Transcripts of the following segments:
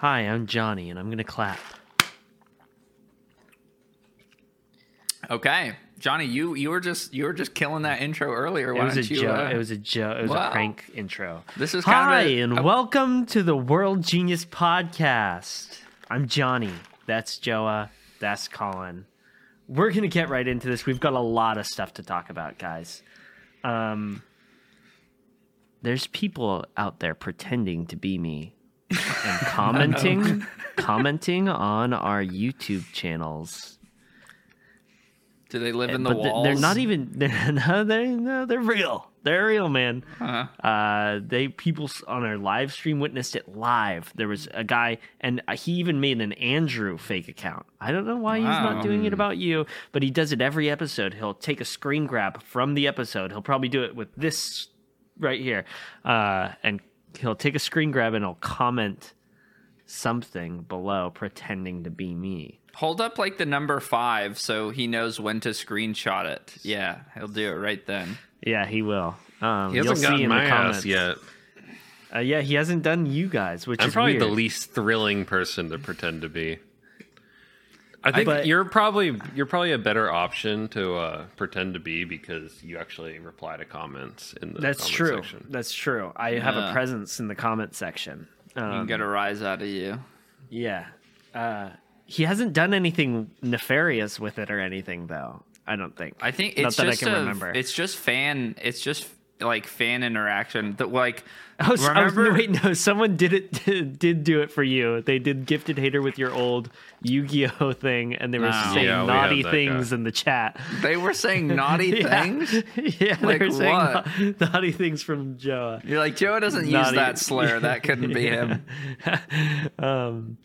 Hi, I'm Johnny, and I'm gonna clap. Okay, Johnny, you you were just you were just killing that intro earlier. It was a you? joke. uh, it was a joke. It was wow. a prank intro. This is Hi, a, and a- welcome to the World Genius Podcast. I'm Johnny. That's Joa. That's Colin. We're gonna get right into this. We've got a lot of stuff to talk about, guys. Um, there's people out there pretending to be me and commenting, commenting on our YouTube channels. do they live in the but walls? they're not even. They're, no, they no, they're real. They're real, man. Uh-huh. Uh, they people on our live stream witnessed it live. There was a guy, and uh, he even made an Andrew fake account. I don't know why he's not doing it about you, but he does it every episode. He'll take a screen grab from the episode. He'll probably do it with this right here, uh, and he'll take a screen grab and he'll comment something below, pretending to be me. Hold up like the number five so he knows when to screenshot it. Yeah, he'll do it right then. Yeah, he will. Um, He hasn't see gotten my ass comments. yet. Uh, yeah, he hasn't done you guys, which I'm is probably the least thrilling person to pretend to be. I think But- you're probably you're probably a better option to uh, pretend to be because you actually reply to comments in the That's comment true. section. That's true. I have a presence in the comment section. You Um, can get a rise out of you. yeah. Uh, he hasn't done anything nefarious with it or anything, though. I don't think. I think Not it's that I just can a- remember. It's just fan. It's just like fan interaction. That like I was, I was- remember. wait, no, someone did it. Did do it for you. They did gifted hater with your old Yu-Gi-Oh thing, and they were No. saying Yeah, naughty had that things guy. in the chat. They were saying naughty Yeah. things. yeah, Like they were saying what? na- naughty things from Joa. You're like Joa doesn't use that slur. That couldn't be him. um,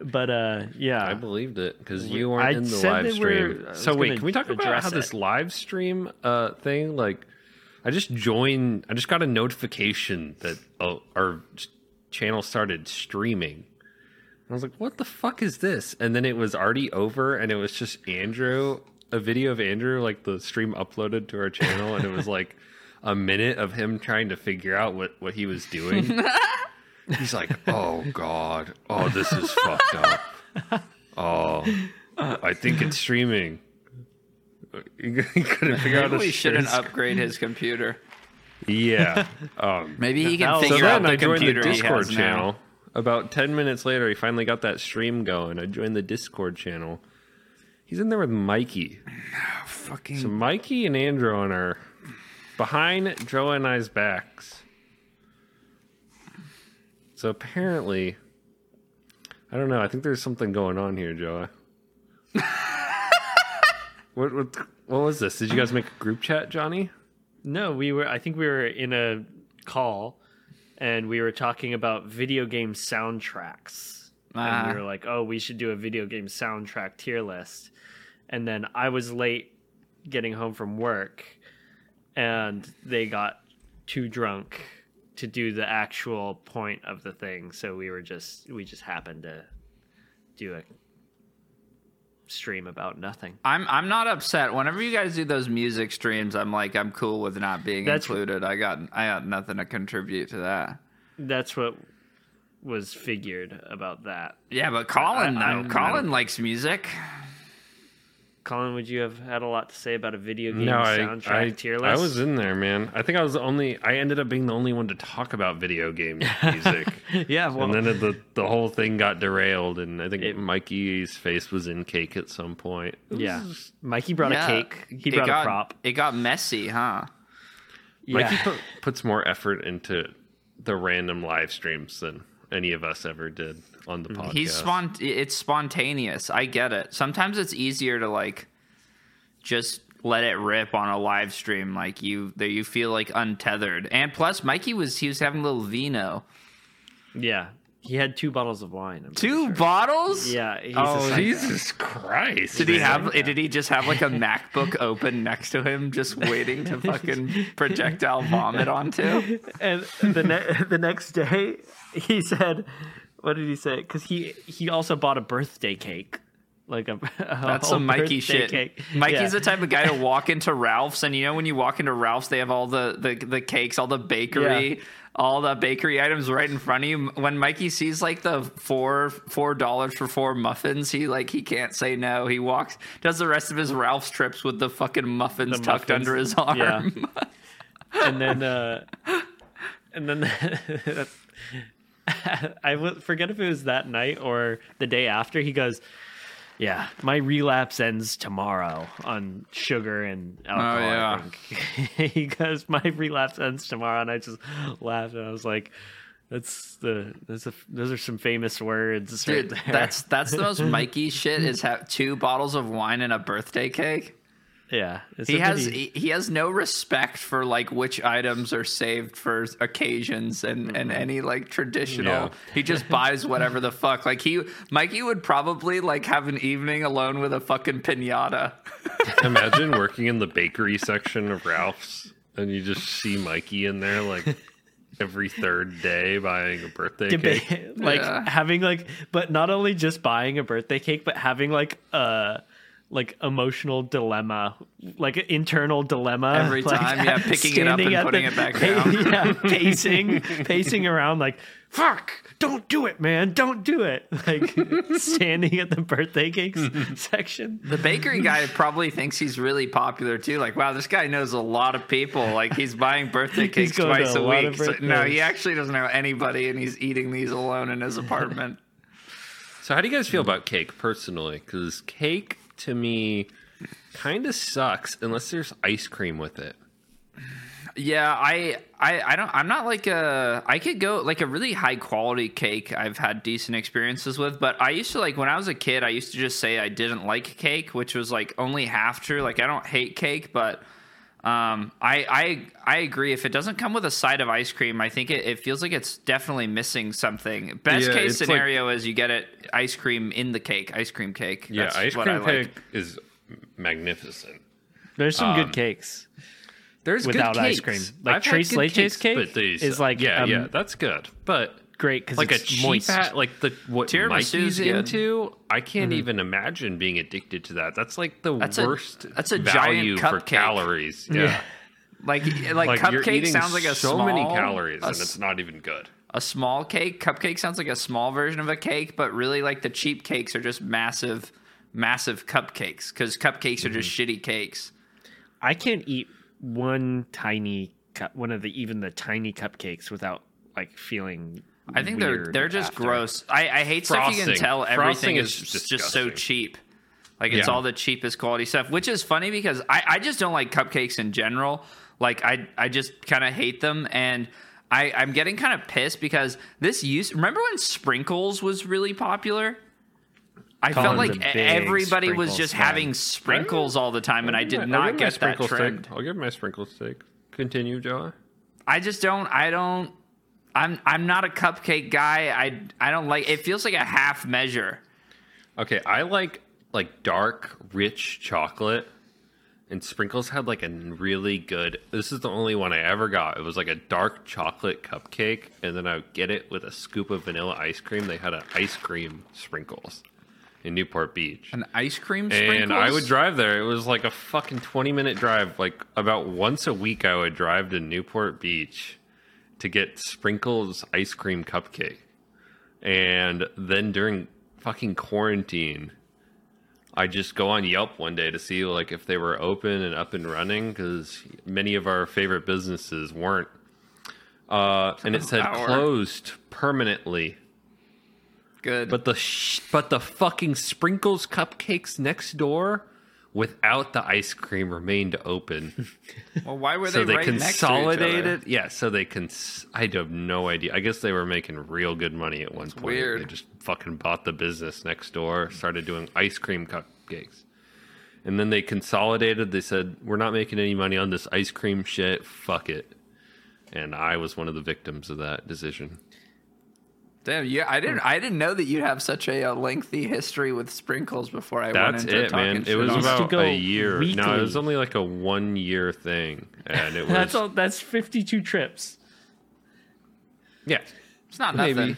but uh, yeah, I believed it because you weren't I in the said live stream. So wait, can we talk about address how it. this live stream uh, thing? Like, I just joined. I just got a notification that uh, our channel started streaming. I was like, "What the fuck is this?" And then it was already over, and it was just Andrew, a video of Andrew, like the stream uploaded to our channel, and it was like a minute of him trying to figure out what what he was doing. He's like, "Oh God, oh this is fucked up." Oh, I think it's streaming. He couldn't figure out. Maybe we shouldn't share upgrade his computer. Yeah. Um, Maybe he can So so figure out the I joined the computer he Discord now. channel. About ten minutes later, he finally got that stream going. I joined the Discord channel. He's in there with Mikey. No fucking So Mikey and Andrew on our behind Joe and I's backs. So apparently, I don't know. I think there's something going on here, Joe. what, what what was this? Did you guys make a group chat, Johnny? No, we were. I think we were in a call, and we were talking about video game soundtracks. Ah. And we were like, "Oh, we should do a video game soundtrack tier list." And then I was late getting home from work, and they got too drunk to do the actual point of the thing. So we were just we just happened to do a stream about nothing. I'm I'm not upset. Whenever you guys do those music streams, I'm like I'm cool with not being That's- included. I got I got nothing to contribute to that. That's what was figured about that. Yeah, but Colin, I- I- though, I Colin likes music. Colin, would you have had a lot to say about a video game No, I, soundtrack I, tier I was in there, man. I think I was the only. I ended up being the only one to talk about video game music. yeah, well, and then the the whole thing got derailed, and I think It- Mikey's face was in cake at some point. It yeah. was- Mikey brought Yeah, a cake. He it brought got, a prop. It got messy, huh? Mikey Yeah. put, puts more effort into the random live streams than any of us ever did on the mm, podcast. He's spont. It's spontaneous. I get it. Sometimes it's easier to like just let it rip on a live stream. Like you, that you feel like untethered. And plus, Mikey was he was having a little vino. yeah, he had two bottles of wine. I'm Two sure. bottles. Yeah. He's Oh. Jesus Christ! Did he man. have? Did he just have like a MacBook open next to him, just waiting to fucking projectile vomit onto? and the ne- the next day he said, "What did he say?" Because he he also bought a birthday cake, like a, a That's some Mikey shit. cake. Mikey's Yeah. the type of guy to walk into Ralph's, and you know when you walk into Ralph's, they have all the the, the cakes, all the bakery, Yeah. all the bakery items right in front of you. When Mikey sees like the four four dollars for four muffins, he like he can't say no. He walks, does the rest of his Ralph's trips with the fucking muffins The tucked muffins. under his arm. Yeah. and then uh and then I forget if it was that night or the day after. He goes, "Yeah, my relapse ends tomorrow on sugar and oh, alcohol." I yeah. think. he goes, "My relapse ends tomorrow," and I just laughed and I was like, "That's the that's a, those are some famous words, Dude, right there." that's that's the most Mikey shit. Is have two bottles of wine and a birthday cake. Yeah. it's He has he, he has no respect for like which items are saved for occasions and and mm-hmm. any like traditional. Yeah. He just buys whatever the fuck. Like he Mikey would probably like have an evening alone with a fucking pinata. Imagine working in the bakery section of Ralph's and you just see Mikey in there like every third day buying a birthday cake. like Yeah. having like but not only just buying a birthday cake but having like a like emotional dilemma like an internal dilemma Every like, time, yeah, picking it up and putting the- it back down. yeah pacing pacing around like fuck don't do it man don't do it like standing at the birthday cakes section The bakery guy probably thinks he's really popular too. Like, wow, this guy knows a lot of people. Like, he's buying birthday cakes twice a a, week. So- no, he actually doesn't know anybody, and he's eating these alone in his apartment. So, how do you guys feel about cake personally? Because cake to me kind of sucks unless there's ice cream with it. Yeah, I, I, I don't. I'm not like a. I could go like a really high quality cake. I've had decent experiences with, but I used to like when I was a kid. I used to just say I didn't like cake, which was like only half true. Like I don't hate cake, but um, I, I, I agree. If it doesn't come with a side of ice cream, I think it, it feels like it's definitely missing something. Best Yeah, case it's like- scenario is you get it ice cream in the cake, ice cream cake. Yeah, That's ice what cream I like. cake is magnificent. there's some Um, good cakes There's Without good ice cream. Like I've Trace good Leche's cakes, cake but these- is like, yeah, um, yeah, that's good. But great because like a it's cheap moist at like the what Tiramisu Mikey's is good. into, I can't even imagine being addicted to that. That's like the That's a- worst. that's a giant value for calories. Yeah, Yeah. Like, like, you're cupcake sounds like a so small, many calories, a and it's not even good. a small cake. Cupcake sounds like a small version of a cake, but really, like the cheap cakes are just massive, massive cupcakes because cupcakes are just Mm-hmm. shitty cakes. I can't eat one tiny cup, one of the even the tiny cupcakes without like feeling. I think they're they're just after. gross. I, I hate stuff you can tell everything Frosting is is just, just so cheap. Like it's Yeah. all the cheapest quality stuff, which is funny because I, I just don't like cupcakes in general. Like I I just kind of hate them and I, I'm getting kind of pissed because this use remember when sprinkles was really popular? I felt like everybody was just fan. having sprinkles all the time and I did I'll not get that trend. steak. I'll give my sprinkles steak. Continue, Joe. I just don't. I don't. I'm. I'm not a cupcake guy. I. I don't like. It feels like a half measure. Okay, I like like dark, rich chocolate, and sprinkles had like a really good. This is the only one I ever got. It was like a dark chocolate cupcake, and then I would get it with a scoop of vanilla ice cream. They had an ice cream sprinkles in Newport Beach. An ice cream sprinkles. And I would drive there. It was like a fucking 20 minute drive. Like about once a week, I would drive to Newport Beach to get Sprinkles ice cream cupcake. And then during fucking quarantine, I just go on Yelp one day to see like if they were open and up and running because many of our favorite businesses weren't. Uh, and it said Our. closed permanently. Good. But the sh- but the fucking sprinkles cupcakes next door without the ice cream remained open. well, why were they, so they right next to each other? consolidated. Yeah, so they can. Cons- I have no idea. I guess they were making real good money at one point. weird. They just fucking bought the business next door, started doing ice cream cupcakes. And then they consolidated. They said, "We're not making any money on this ice cream shit. Fuck it." And I was one of the victims of that decision. Damn, yeah, I didn't. I didn't know that you'd have such a, uh lengthy history with sprinkles before I That's went into it, talking man. It was on about a year. No, it was only like a one year thing, and it was That's all. That's fifty-two trips. yeah. It's not nothing.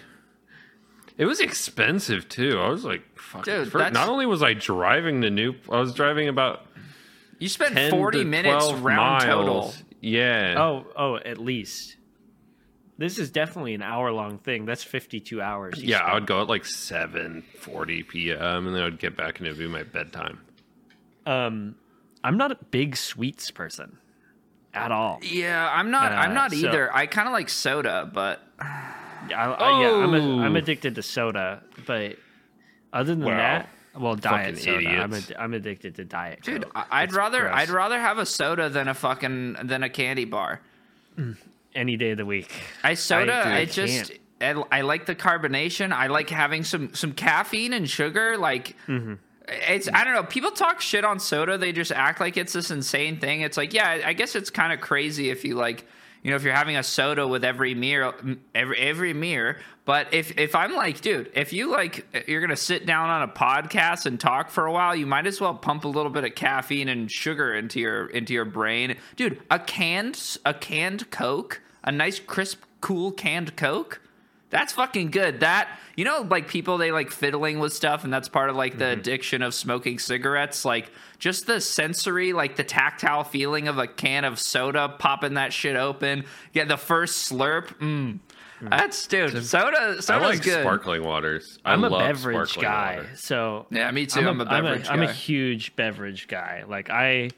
It was expensive too. I was like, fuck. Dude, for- not only was I driving to New, I was driving about You spent 10 40 to minutes 12 round total. Yeah. Oh, oh, at least. This is definitely an hour long thing. That's 52 hours. you yeah. I would go at like seven forty p.m. and then I would get back and it'd be my bedtime. Um, I'm not a big sweets person at all. Yeah, I'm not. I'm Uh, not so- either. I kind of like soda, but I, I, yeah, I'm, a, I'm Oh. addicted to soda, but other than Wow. that, well, diet Fucking soda. I'm, idiots. ad- I'm addicted to diet. dude, Coke. I- I'd It's rather gross. I'd rather have a soda than a fucking than a candy bar. Any day of the week. I soda. dude, I, I just. I, I like the carbonation. I like having some some caffeine and sugar. Like Mm-hmm. it's I don't know. People talk shit on soda. They just act like it's this insane thing. It's like yeah, I guess it's kind of crazy if you like. You know, if you're having a soda with every meal, every every meal. But if if I'm like, dude, if you like, you're gonna sit down on a podcast and talk for a while, you might as well pump a little bit of caffeine and sugar into your into your brain, dude. A canned a canned Coke, a nice crisp, cool canned Coke. That's fucking good. That you know, like people they like fiddling with stuff, and that's part of like the addiction of smoking cigarettes. Like just the sensory, like the tactile feeling of a can of soda, popping that shit open, get the first slurp. Mm. That's dude. Soda, I soda's like good. sparkling waters. I I'm a beverage guy, water. so Yeah, me too. I'm I'm a beverage I'm a guy. huge beverage guy. Like I,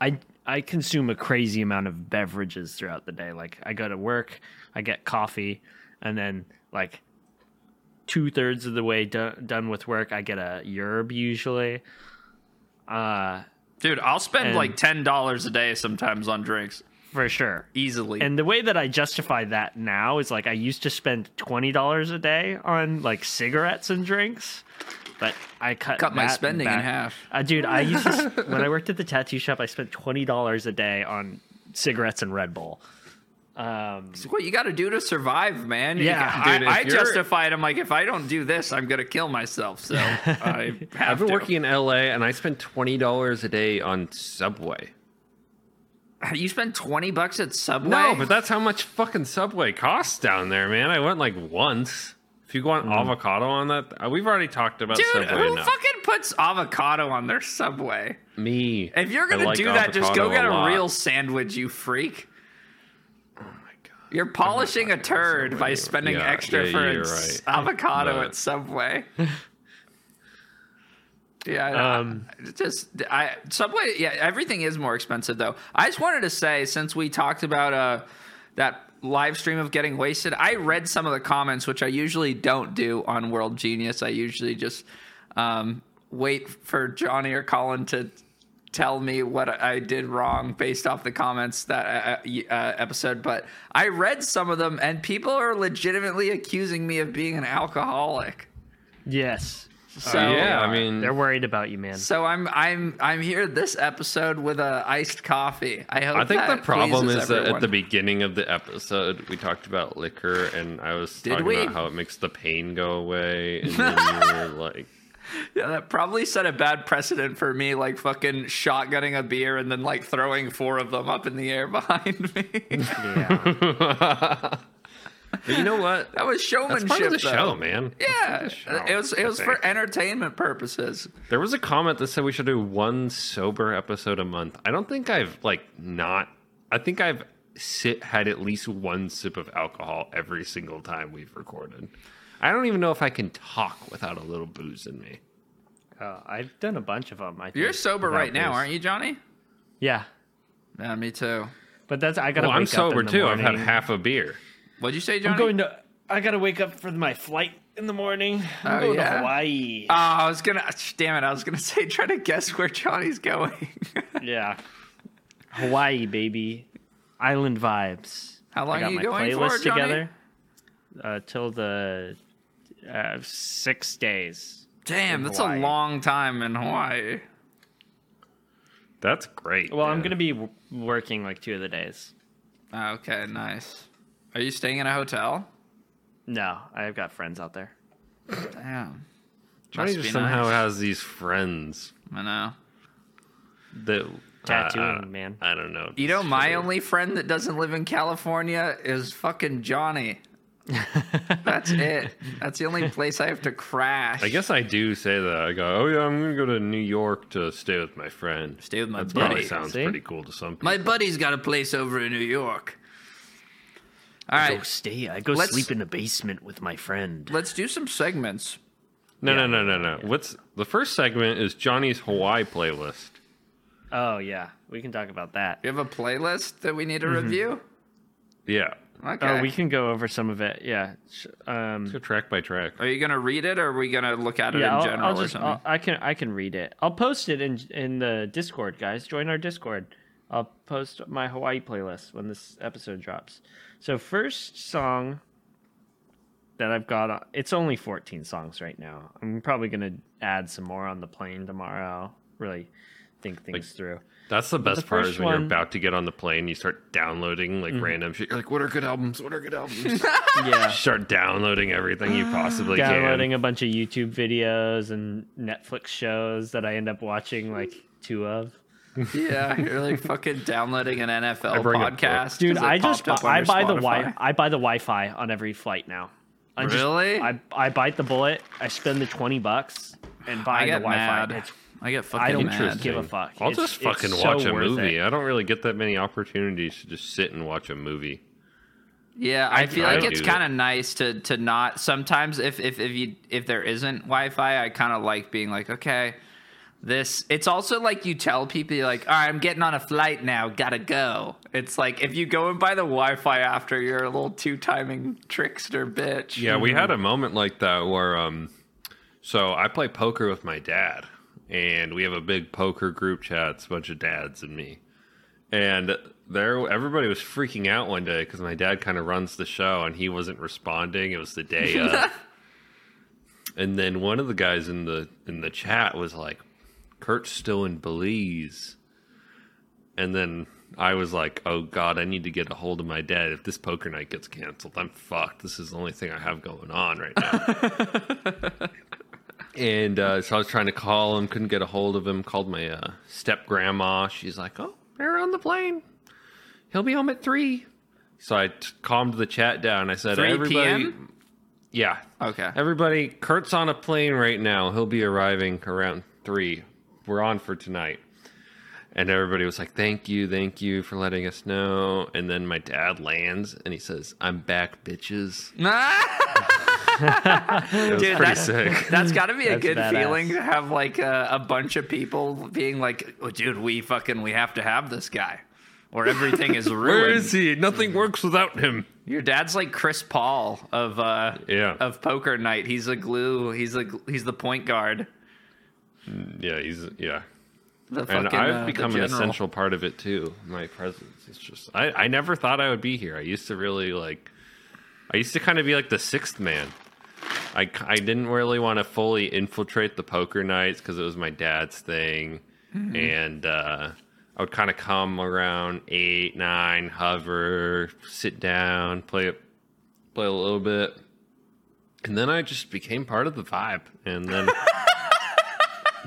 I, I consume a crazy amount of beverages throughout the day. Like I go to work, I get coffee, and then like two thirds of the way do- done with work, I get a yerb usually. Uh, Dude, I'll spend And- like ten dollars a day sometimes on drinks for sure. easily. And the way that I justify that now is like I used to spend twenty dollars a day on like cigarettes and drinks, but I cut Cut my that spending in half. Uh, dude, I used to when I worked at the tattoo shop, I spent twenty dollars a day on cigarettes and Red Bull. Um, It's what you got to do to survive, man. Yeah, I, dude, if I you're- justified. I'm like, if I don't do this, I'm gonna kill myself. So I have I've been to. working in LA and I spent twenty dollars a day on Subway. You spend twenty bucks at Subway? No, but that's how much fucking Subway costs down there, man. I went like once. If you go on avocado on that, uh, we've already talked about dude, Subway who enough. fucking puts avocado on their Subway? Me. If you're gonna like do that, just go get a, lot. real sandwich, you freak. Oh my god. You're polishing a turd by spending Yeah, extra yeah, for right. avocado at Subway. yeah, Um, just I Subway. Yeah, everything is more expensive though. I just wanted to say since we talked about uh that live stream of getting wasted, I read some of the comments, which I usually don't do on World Genius. I usually just um, wait for Johnny or Colin to tell me what I did wrong based off the comments that uh, uh, episode. But I read some of them, and people are legitimately accusing me of being an alcoholic. yes, So uh, yeah, I uh, mean, they're worried about you, man. so I'm I'm I'm here this episode with a iced coffee. I hope. I think the problem pleases is that at the beginning of the episode we talked about liquor and I was Did talking we? about how it makes the pain go away and then you were like yeah, that probably set a bad precedent for me, like fucking shotgunning a beer and then like throwing four of them up in the air behind me. yeah, But you know what? that was showmanship. That's showmanship. part of the though. show, man. Yeah, show, it was it I was for entertainment purposes. There was a comment that said we should do one sober episode a month. I don't think I've like not. I think I've sit had at least one sip of alcohol every single time we've recorded. I don't even know if I can talk without a little booze in me. uh, I've done a bunch of them. I think, You're sober without right now, aren't you, Johnny? Yeah, Yeah, me too. but that's I gotta. Well, I'm wake up sober in the too. I've had half a beer. What'd you say, Johnny? I'm going to. I gotta wake up for my flight in the morning. I'm Oh, going yeah? to Hawaii. Oh, I was gonna. Damn it! I was gonna say try to guess where Johnny's going. yeah, Hawaii, baby, island vibes. How long I got are you my going playlist for, Johnny? together uh, till the uh, six days. Damn, that's Hawaii. a long time in Hawaii. That's great. Well, I'm gonna be w- working like two of the days. Okay, nice. Are you staying in a hotel? No, I've got friends out there. Damn. Johnny Must just somehow nice. has these friends I know. that Tattooing, uh, man. I don't know. You know, my Sure. only friend that doesn't live in California is fucking Johnny. That's it. That's the only place I have to crash. I guess I do say that. I go, oh yeah, I'm gonna go to New York to stay with my friend. Stay with my That probably buddy. sounds See? pretty cool to some people. My buddy's got a place over in New York. All Go right, stay. I go Let's- sleep in the basement with my friend. let's do some segments. no, Yeah. no, no, no, no. What's the first segment is Johnny's Hawaii playlist. Oh yeah, we can talk about that. You have a playlist that we need to Mm-hmm. review? Yeah, Okay. Oh, we can go over some of it. Yeah. Sh- Um, go track by track. Are you gonna read it, or are we gonna look at it yeah, in I'll, general I'll or just something? I'll, I can I can read it. I'll post it in in the Discord, guys. Join our Discord. I'll post my Hawaii playlist when this episode drops. So first song that I've got, on- it's only 14 songs right now. I'm probably gonna add some more on the plane tomorrow. Really think things through. That's the best the part is when one- Mm-hmm. you're about to get on the plane, you start downloading like random shit. You're like, what are good albums? What are good albums? Yeah. start downloading everything you possibly Downloading can. Downloading a bunch of YouTube videos and Netflix shows that I end up watching like two of. Yeah, you're like fucking downloading an NFL bring a book. podcast. dude. I just up I your buy the Spotify. wi I buy the Wi-Fi on every flight now. I just- Really? I I bite the bullet. I spend the twenty bucks and buy the Wi-Fi. mad. It's, I get fucking I don't mad. give a fuck. I'll It's- just it's fucking so watch a movie. it. I don't really get that many opportunities to just sit and watch a movie. Yeah, I, feel I like don't it's kind of nice to to not. Sometimes if if if you if there isn't Wi-Fi, I kind of like being like, okay, this. It's also like you tell people you're like, all right, I'm getting on a flight now, gotta go. It's like if you go and buy the Wi-Fi after, you're a little two timing trickster bitch. Yeah, we had a moment like that where um so I play poker with my dad and we have a big poker group chat, it's a bunch of dads and me. And there everybody was freaking out one day cuz my dad kind of runs the show and he wasn't responding. It was the day of. and then one of the guys in the in the chat was like Kurt's still in Belize. And then I was like, "Oh God, I need to get a hold of my dad. If this poker night gets canceled, I'm fucked. This is the only thing I have going on right now." and uh, so I was trying to call him, couldn't get a hold of him. Called my uh, step grandma. She's like, "Oh, they're on the plane. He'll be home at 3. So I t- calmed the chat down. I said, 3 "Everybody, p.m.? yeah, Okay. Everybody, Kurt's on a plane right now. He'll be arriving around three. We're on for tonight. And everybody was like, "Thank you, thank you for letting us know." And then my dad lands and he says, "I'm back, bitches." It was Dude, pretty that's- sick. That's got to be a That's good badass. feeling to have like a, a bunch of people being like, oh, "Dude, we fucking we have to have this guy, or everything is ruined." Where is he? Nothing works without him. Your dad's like Chris Paul of uh Yeah. of poker night. He's a glue. He's a he's the point guard. Yeah, he's yeah. The And I've uh, become an essential part of it too. My presence. It's just I, I never thought I would be here. I used to really like I used to kind of be like the sixth man. I, I didn't really want to fully infiltrate the poker nights because it was my dad's thing. And uh, I would kind of come around eight, nine, hover, sit down, play play a little bit. And then I just became part of the vibe. And then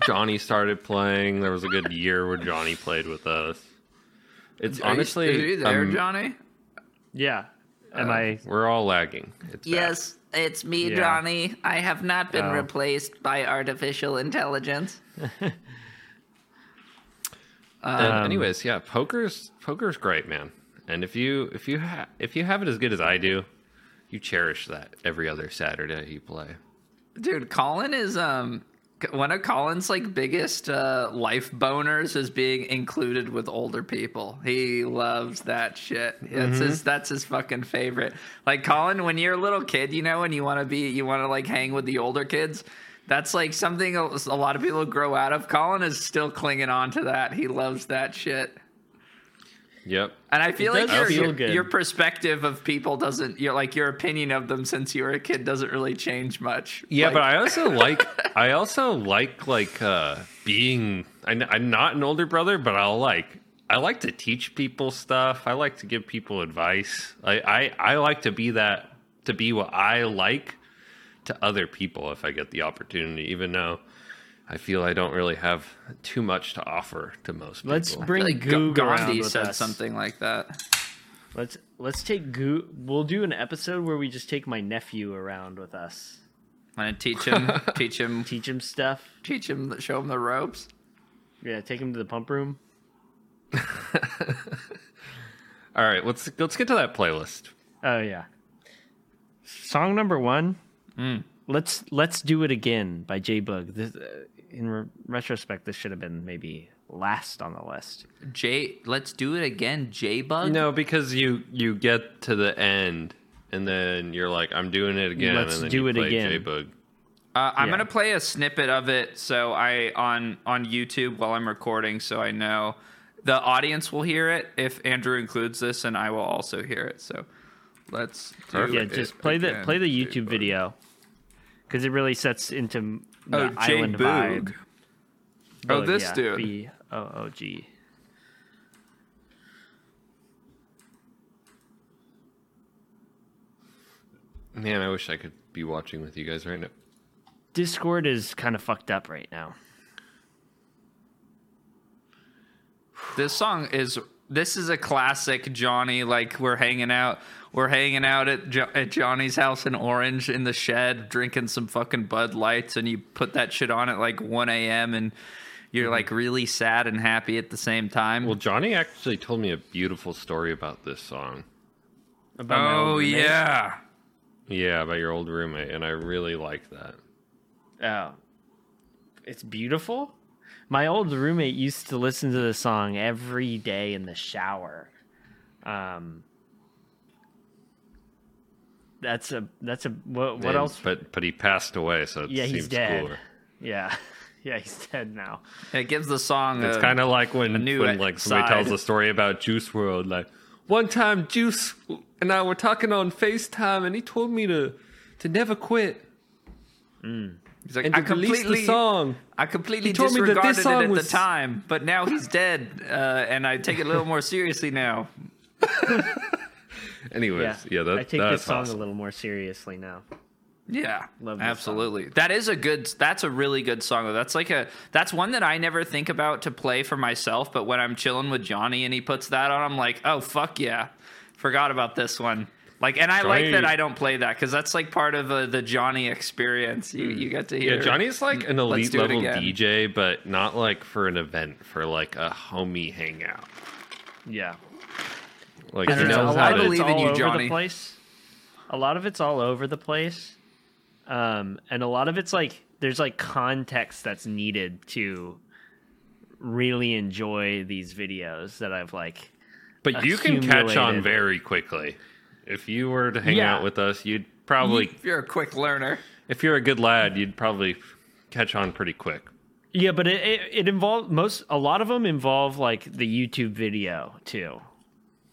Johnny started playing. There was a good year where Johnny played with us. It's Are you- honestly, are you there, um, Johnny? Yeah. Am I? we're all lagging. It's bad. Yes, it's me, Yeah. Johnny. I have not been Oh. replaced by artificial intelligence. And Um, anyways, yeah, poker's poker's great, man. And if you if you ha- if you have it as good as I do, you cherish that every other Saturday you play. Dude, Colin is um one of Colin's like biggest uh, life boners is being included with older people. He loves that shit. That's his that's his fucking favorite. Like Colin, when you're a little kid, you know, and you want to be you want to like hang with the older kids. That's like something a a lot of people grow out of. Colin is still clinging on to that. He loves that shit. Yep. And I feel It like your, feel your, good. your perspective of people doesn't your like your opinion of them since you were a kid doesn't really change much. Yeah, Like, but I also like I also like like uh being I, I'm not an older brother, but I'll like I like to teach people stuff. I like to give people advice. I I, I like to be that to be what I like to other people if I get the opportunity, even though I feel I don't really have too much to offer to most people. Let's bring like Goog around Gandhi with said us. something like that. Let's let's take Goo. We'll do an episode where we just take my nephew around with us, I'm gonna teach him, teach him, teach him stuff. teach him, show him the ropes. Yeah, take him to the pump room. All right, let's let's get to that playlist. Oh yeah. Song number one. Hmm. Let's let's do it again by J Boog. This, uh, in re- retrospect, this should have been maybe last on the list. J, let's do it again, J Boog. No, because you you get to the end and then you're like, I'm doing it again. Let's and then do you it play again. J-Boog. Uh, I'm Yeah. gonna play a snippet of it, so I on on YouTube while I'm recording, so I know the audience will hear it if Andrew includes this, and I will also hear it. So let's do Perfect. Yeah, it just play the play the J YouTube Bug. video because it really sets into Oh, the Oh, J island Boog. vibe. Oh, this yeah, dude. B O O G. Man, I wish I could be watching with you guys right now. Discord is kind of fucked up right now. This song is this is a classic Johnny. Like we're hanging out, we're hanging out at, jo- at Johnny's house in Orange in the shed, drinking some fucking Bud Lights, and you put that shit on at like 1 a.m. and you're like really sad and happy at the same time. Well, Johnny actually told me a beautiful story about this song. About oh yeah, Yeah, about your old roommate, and I really like that. Oh, it's beautiful. My old roommate used to listen to the song every day in the shower. Um, that's a that's a what, what And- else? But but he passed away, so it yeah, seems he's dead. cooler. Yeah, yeah, he's dead now. it gives the song. It's kind of like when, new when like somebody side. tells a story about Juice WRLD. Like one time, Juice and I were talking on Facetime, and he told me to to never quit He's like, and I to release the completely, song. I completely He told me that disregarded this it at was- the time, but now he's dead, uh, and I take it a little more seriously now. Anyways, Yeah, yeah, that, I take that's this song awesome. a little more seriously now. Yeah, Love this absolutely. That is a good. That's a really good song. though. That's like a. That's one that I never think about to play for myself. But when I'm chilling with Johnny and he puts that on, I'm like, oh fuck yeah, forgot about this one. Like, and I like that I don't play that because that's like part of uh, the Johnny experience. You you get to hear. Yeah, Johnny's like an elite level. DJ, but not like for an event, for like a homie hangout. Yeah, Like he knows how I to. believe in you, over Johnny. the place. A lot of it's all over the place, um, and a lot of it's like there's like context that's needed to really enjoy these videos that I've like. But you can catch on very quickly. If you were to hang Yeah. out with us, you'd probably, If you're a quick learner, if you're a good lad, you'd probably catch on pretty quick. Yeah, but it it, it involves most a lot of them involve like the YouTube video too.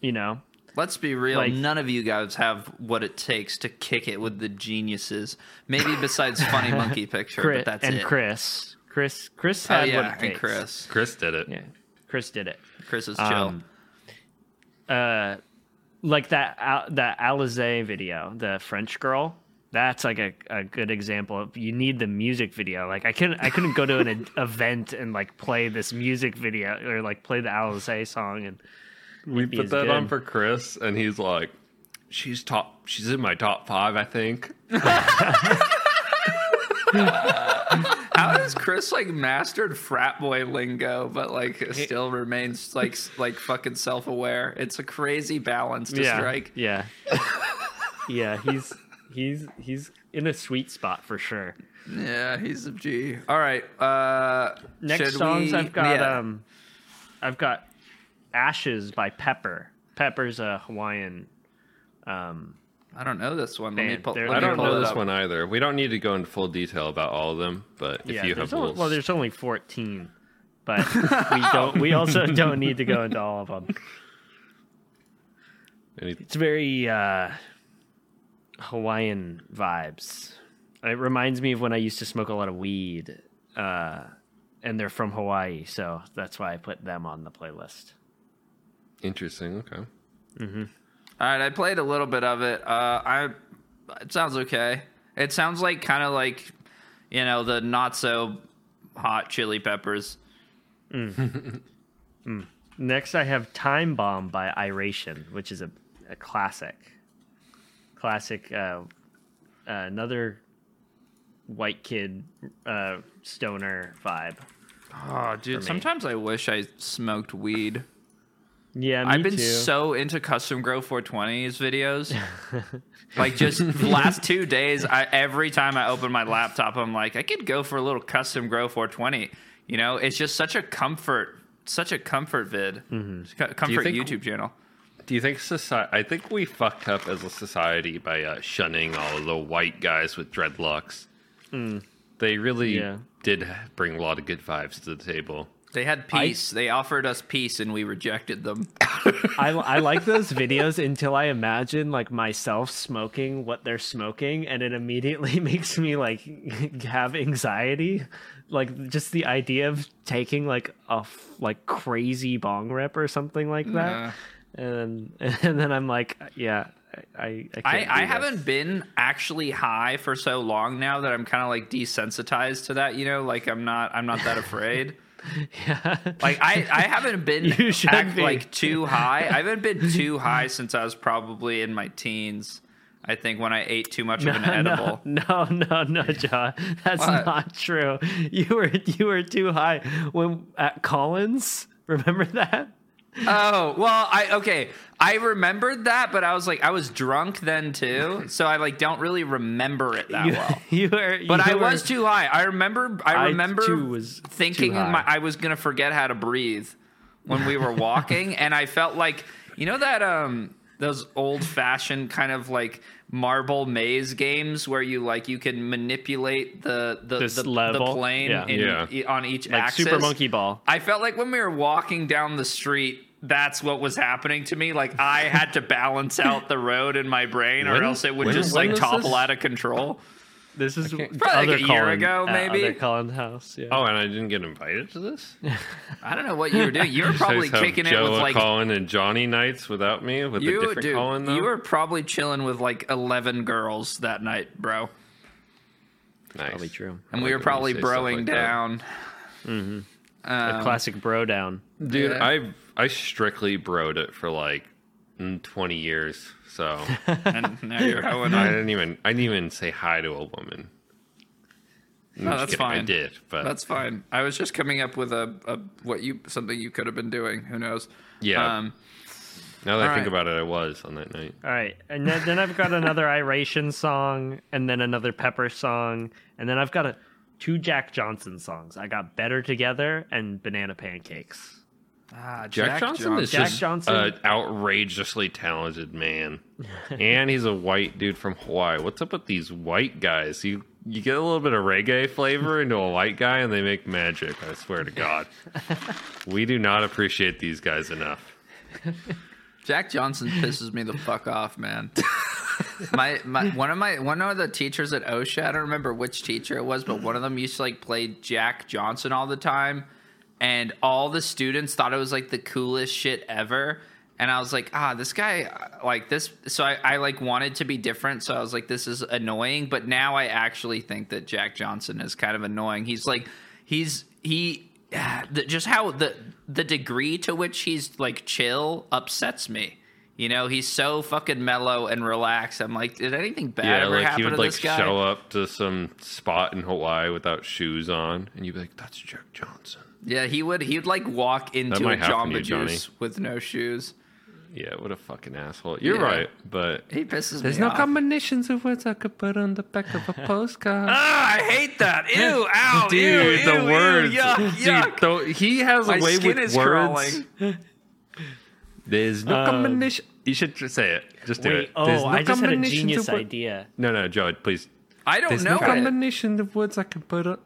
You know, let's be real. Like- none of you guys have what it takes to kick it with the geniuses. Maybe besides Funny Monkey Picture, Chris, but that's and it. Chris, Chris, Chris oh had what yeah, it and takes. Chris. Chris did it. Yeah, Chris did it. Chris is chill. Um, uh, like that Al- that Alizée video, the French girl. That's like a, a good example of you need the music video. Like I couldn't I couldn't go to an event and like play this music video or like play the Alizée song and We be put that good. on for Chris, and he's like, "She's top. She's in my top five, I think." How has Chris like mastered frat boy lingo, but like still remains like like fucking self aware? It's a crazy balance to yeah, strike. yeah, yeah. He's he's he's in a sweet spot for sure. Yeah, he's a G. All right. Uh, Next songs we- I've got yeah. um, I've got Ashes by Pepper. Pepper's a Hawaiian. Um, I don't know this one. Let me pull. They're- let I me don't pull know it this up. one either. We don't need to go into full detail about all of them, but if yeah, you there's have only, rules, well, there's only 14, but we don't. We also don't need to go into all of them. any, It's very uh, Hawaiian vibes. It reminds me of when I used to smoke a lot of weed, uh, and they're from Hawaii, so that's why I put them on the playlist. Interesting. Okay. All right, I played a little bit of it. Uh, I it sounds okay. It sounds like kind of like you know the not so hot chili peppers. Next, I have Time Bomb by Iration, which is a a classic, classic. Uh, uh, another white kid uh, stoner vibe. Oh, dude. Sometimes I wish I smoked weed. Yeah, me I've been too. so into custom grow 420s videos. like just the last two days, I every time I open my laptop, I'm like, I could go for a little custom grow 420. You know, it's just such a comfort, such a comfort vid, Mm-hmm. Co- comfort think- YouTube channel. Do you think society? I think we fucked up as a society by uh, shunning all of the white guys with dreadlocks. They really Yeah. did bring a lot of good vibes to the table. They had peace. they offered us peace, and we rejected them. I, I like those videos until I imagine like myself smoking what they're smoking, and it immediately makes me like have anxiety. Like just the idea of taking like a f- like crazy bong rip or something like that, and and then I'm like, yeah, I I, I, I haven't been actually high for so long now that I'm kind of like desensitized to that. You know, like I'm not I'm not that afraid. Yeah. Like I, I haven't been act, be. like too high. I haven't been too high since I was probably in my teens. I think when I ate too much of an edible. No, no, no, John. That's What? not true. You were you were too high when at Colin's. Remember that? Oh well, I okay. I remembered that, but I was like, I was drunk then too, so I like don't really remember it that You, well. you were, But you I were- was too high. I remember. I I, remember too, was thinking my, I was gonna forget how to breathe when we were walking, and I felt like you know that um those old fashioned kind of like marble maze games where you like you can manipulate the the This the, the plane Yeah. in, Yeah. e- on each like axis. Super Monkey Ball. I felt like when we were walking down the street. That's what was happening to me. Like I had to balance out the road in my brain, or When- else it would when- just when like topple this? out of control. This is can't- Probably like other a year Colin- ago, uh, maybe? other Colin house. Yeah. Oh, and I didn't get invited to this. I don't know what you were doing. You were probably You guys have kicking it with like Colin, and Johnny nights without me with a different dude. Colin. Though. You were probably chilling with like eleven girls that night, bro. nice. probably true. And I we were probably you say stuff broing like that. down. A Um, classic bro down. dude. Yeah. I I strictly broed it for like mm, twenty years. So and now you're going I didn't even I didn't even say hi to a woman. I'm No, that's kidding, I fine. did, but That's fine. I was just coming up with a, a what you something you could have been doing. Who knows? Yeah. Um, now that I all think right. about it, I was on that night. All right, and then, then I've got another iration song, and then another Pepper song, and then I've got a two Jack Johnson songs. I got Better Together and Banana Pancakes. Ah, Jack, Johnson is Jack just Johnson? an outrageously talented man, and he's a white dude from Hawaii. What's up with these white guys? You you get a little bit of reggae flavor into a white guy, and they make magic. I swear to God, we do not appreciate these guys enough. Jack Johnson pisses me the fuck off, man. my my one of my one of the teachers at OSHA, I don't remember which teacher it was, but one of them used to like play Jack Johnson all the time, and all the students thought it was like the coolest shit ever. And I was like, ah, this guy, like this. So I, I like wanted to be different. So I was like, this is annoying. But now I actually think that Jack Johnson is kind of annoying. He's like, he's he, just how the the degree to which he's like chill upsets me. You know, he's so fucking mellow and relaxed. I'm like, did anything bad Yeah, ever like happen he would to like this guy? show up to some spot in Hawaii without shoes on, and you'd be like, "That's Jack Johnson." Yeah, he would. He'd like walk into a might happen to Jamba you, Johnny. Juice with no shoes. Yeah, what a fucking asshole. You're Yeah. right, but He pisses there's no off. combinations of words I could put on the back of a postcard. Ah, I hate that. Ew, ow, Dude, ew, the ew, words. Ew, yuck, Dude, yuck. though, he has My a way skin with is words. crawling. There's no Um, combination. You should just say it. Just do Wait, it. oh, There's no I just had a combinations genius of wo- idea. No, no, Joe, please. I don't There's know no it. combination of words I can put on.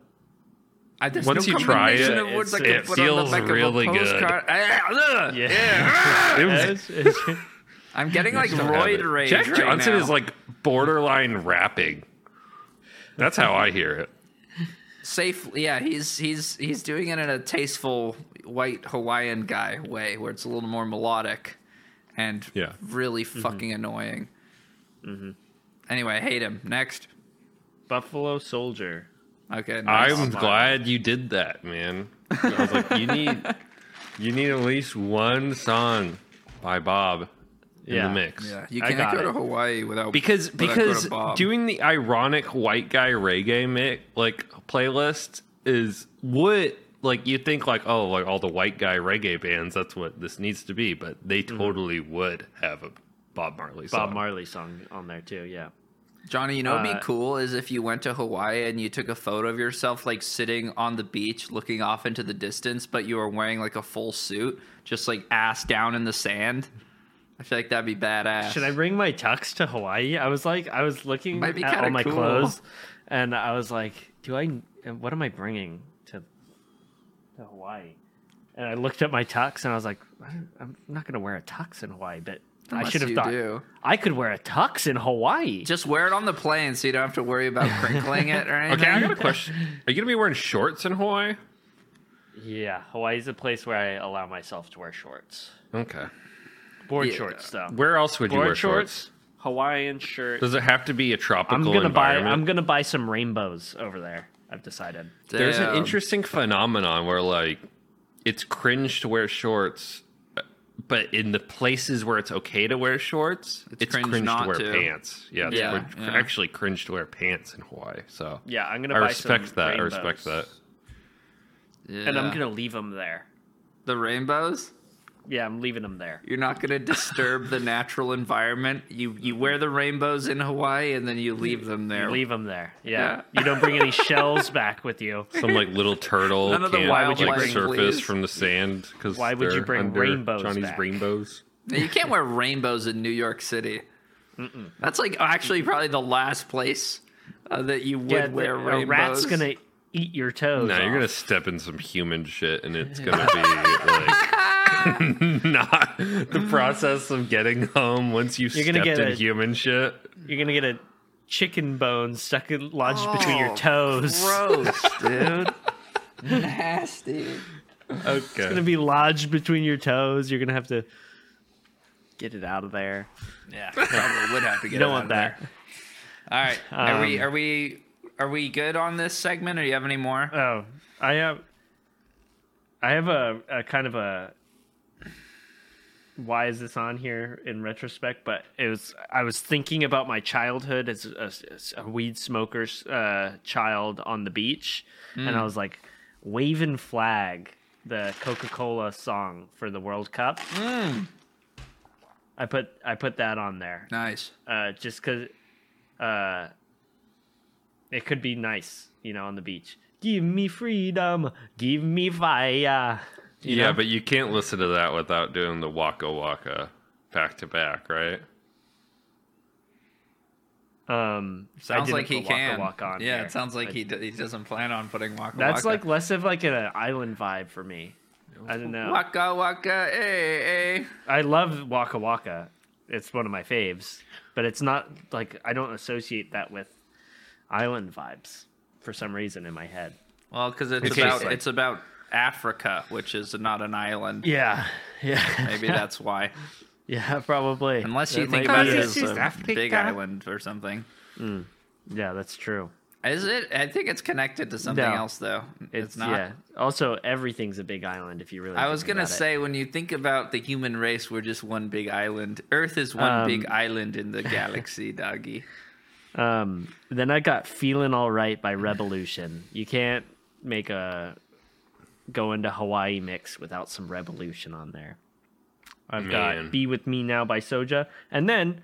I, there's Once no you try it, of words I it's- can it put on the feels back really of a good. postcard. Ah, ugh. Yeah. It was- It's- it's- I'm getting like don't have roid rage Jack right Johnson now. is like borderline rapping. That's how I hear it. safe. Yeah, he's he's he's doing it in a tasteful white Hawaiian guy way, where it's a little more melodic and Yeah. really fucking annoying. Anyway, I hate him. Next. Buffalo Soldier. Okay. Nice. I'm glad you did that, man. I was like, you need, you need at least one song by Bob in Yeah. the mix. Yeah, you can't got go to. Hawaii without Because without going because to Bob. doing the ironic white guy reggae mix like playlist is what like you think like oh like all the white guy reggae bands that's what this needs to be but they mm-hmm. totally would have a Bob Marley song. Bob Marley song on there too. Yeah. Johnny, you know what'd Uh, be cool is if you went to Hawaii and you took a photo of yourself like sitting on the beach looking off into the distance, but you were wearing like a full suit, just like ass down in the sand. I feel like that'd be badass. Should I bring my tux to Hawaii? I was like, I was looking at all my cool. clothes, and I was like, do I? What am I bringing to to Hawaii? And I looked at my tux, and I was like, I'm not going to wear a tux in Hawaii, but I should have thought do. I could wear a tux in Hawaii. Just wear it on the plane so you don't have to worry about crinkling it or anything. Okay, I got a question. Are you gonna be wearing shorts in Hawaii? yeah, Hawaii's a place where I allow myself to wear shorts, Okay. board Yeah. shorts though. Where else would you board wear shorts? Hawaiian shirt. Does it have to be a tropical I'm gonna buy. I'm gonna buy some rainbows over there. I've decided. There's an interesting phenomenon where like it's cringe to wear shorts, but in the places where it's okay to wear shorts, it's, cringe cringe, not to wear to. pants. Yeah, it's Yeah, cr- yeah. actually cringe to wear pants in Hawaii. So Yeah, I'm gonna I buy respect some that. I respect that. and I'm gonna leave them there. the rainbows. Yeah, I'm leaving them there. You're not going to disturb the natural environment. You you wear the rainbows in Hawaii and then you leave them there. Leave them there. Yeah. Yeah. You don't bring any shells back with you. Some like little turtle None of the wild like life, surface please. from the sand because Why would you bring rainbows Johnny's back? rainbows. You can't wear rainbows in New York City. That's like actually probably the last place uh, that you would Yeah, wear a rainbows. rat's gonna eat your toes. No, you're gonna step in some human shit, and it's gonna be like not the process of getting home once you You're gonna stepped get in a- human shit. You're gonna get a chicken bone stuck in, lodged between your Oh, toes. Gross, dude. Nasty. Okay. It's gonna be lodged between your toes. You're gonna have to get it out of there. Yeah, probably would have to get You don't it want of that. there. All right, are we Um, are we are we good on this segment? Or do you have any more? Oh, I have. I have a, a kind of a. Why is this on here in retrospect? But it was I was thinking about my childhood as a, as a weed smoker's uh, child on the beach, and I was like, "Waving Flag," the Coca Cola song for the World Cup. I put I put that on there Nice. uh, just because uh, it could be nice, you know, on the beach. Give me freedom, give me fire. You yeah, know? but you can't listen to that without doing the waka waka back to back, right? um, Sounds like he put Waka can. Waka on yeah, here. it sounds like I- he d- he doesn't plan on putting waka Waka. That's waka. like less of like an island vibe for me. I don't know. waka waka. Hey, hey. I love Waka Waka. It's one of my faves, but it's not like I don't associate that with island vibes for some reason in my head. Well, because it's Okay, about so- it's about Africa, which is not an island. Yeah, yeah, Maybe that's why. yeah, probably. Unless you That think might about it as it. a big island or something. Yeah, that's true. Is it? I think it's connected to something No. else, though. It's, It's, not. yeah. Also, everything's a big island if you really. I was gonna about it. say when you think about the human race, we're just one big island. Earth is one Um, big island in the galaxy, doggy. Um, then I got "Feeling All Right" by Rebelution. You can't make a go into Hawaii mix without some Rebelution on there. I've Man. got "Be with Me Now" by Soja, and then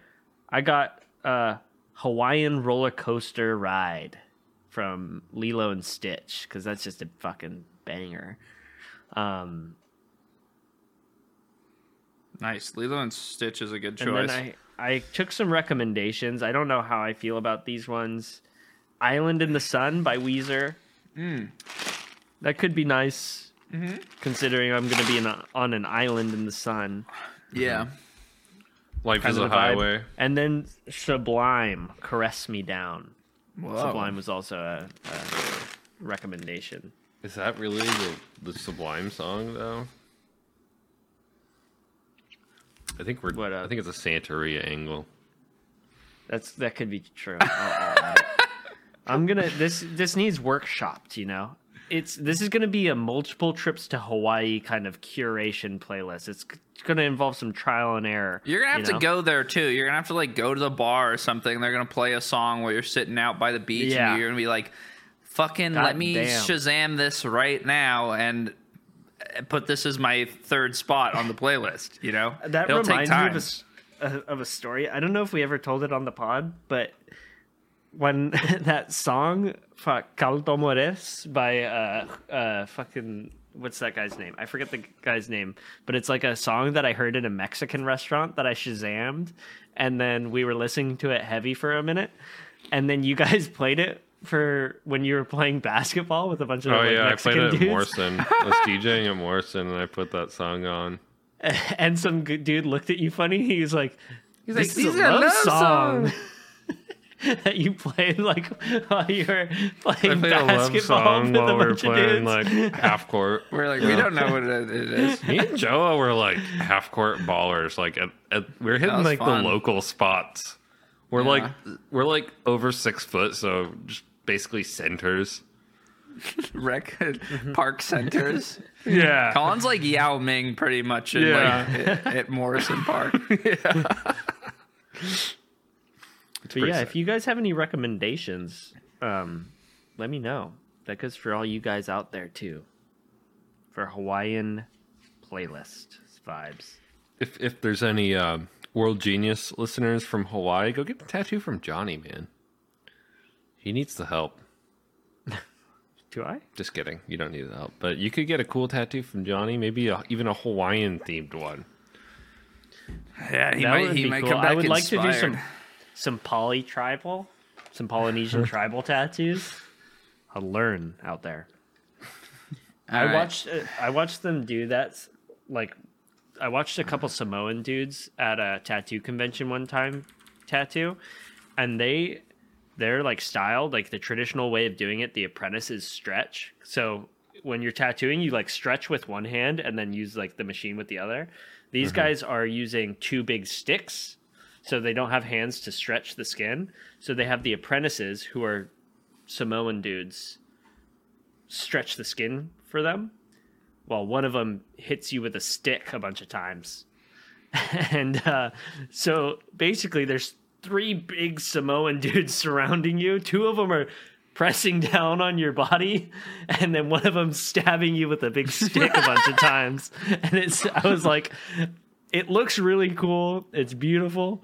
I got uh, "Hawaiian Roller Coaster Ride" from Lilo and Stitch because that's just a fucking banger. Um, Nice. Lilo and Stitch is a good And choice. then I, I took some recommendations. I don't know how I feel about these ones. Island in the Sun by Weezer. Hmm. That could be nice, Mm-hmm. considering I'm going to be in a, on an island in the sun. yeah. Life Kind is a the vibe. highway. And then Sublime, Caress Me Down. Whoa. Sublime was also a, a recommendation. Is that really the, the Sublime song though? I think we're. What, uh, I think it's a Santeria angle. That's that could be true. I'll, I'll I'm gonna this this needs workshopped, you know. It's this is going to be a multiple trips to Hawaii kind of curation playlist. It's going to involve some trial and error. You're gonna have you know? to go there too. You're gonna have to like go to the bar or something. They're gonna play a song while you're sitting out by the beach, Yeah. and you're gonna be like, "Fucking God let me damn. Shazam this right now and eh, put this as my third spot on the playlist." You know, That It'll take reminds me of a, of a story. I don't know if we ever told it on the pod, but when that song "Fuck Caldo Mores" by uh uh fucking what's that guy's name? I forget the guy's name, but it's like a song that I heard in a Mexican restaurant that I shazammed, and then we were listening to it heavy for a minute, and then you guys played it for when you were playing basketball with a bunch of Oh like, yeah, I Mexican played it at. Morrison. I was DJing at Morrison, and I put that song on. and some dude looked at you funny. He was like, "He's like, "This "These is a are love, love song." that you played like while you were I playing played a basketball song with while a we were bunch of playing dudes. like half court. We're like, we don't know what it it is. Me and Joa were like half court ballers. Like at, at, we are hitting like fun. the local spots. We're Yeah. like we're like over six foot, so just basically centers. Rec park centers. Yeah. Colin's like Yao Ming pretty much in Yeah. like at, at Morrison Park. But yeah, if you guys have any recommendations, um, let me know. That goes for all you guys out there too. For Hawaiian playlist vibes. If if there's any uh, world genius listeners from Hawaii, go get the tattoo from Johnny, man. He needs the help. Do I? Just kidding. You don't need the help, but you could get a cool tattoo from Johnny. Maybe a, even a Hawaiian themed one. Yeah, he That might he might cool. come back I would like to do some some poly tribal, some Polynesian tribal tattoos. I'll learn out there. All I right. watched uh, I watched them do that. Like, I watched a couple Samoan dudes at a tattoo convention one time, tattoo, and they they're like styled like the traditional way of doing it. The apprentice is stretch. So when you're tattooing, you like stretch with one hand and then use like the machine with the other. These guys are using two big sticks, so they don't have hands to stretch the skin. So they have the apprentices who are Samoan dudes stretch the skin for them while one of them hits you with a stick a bunch of times. And uh, so basically there's three big samoan dudes surrounding you. Two of them are pressing down on your body and then one of them stabbing you with a big stick a bunch of times. And it's i was like it looks really cool. It's beautiful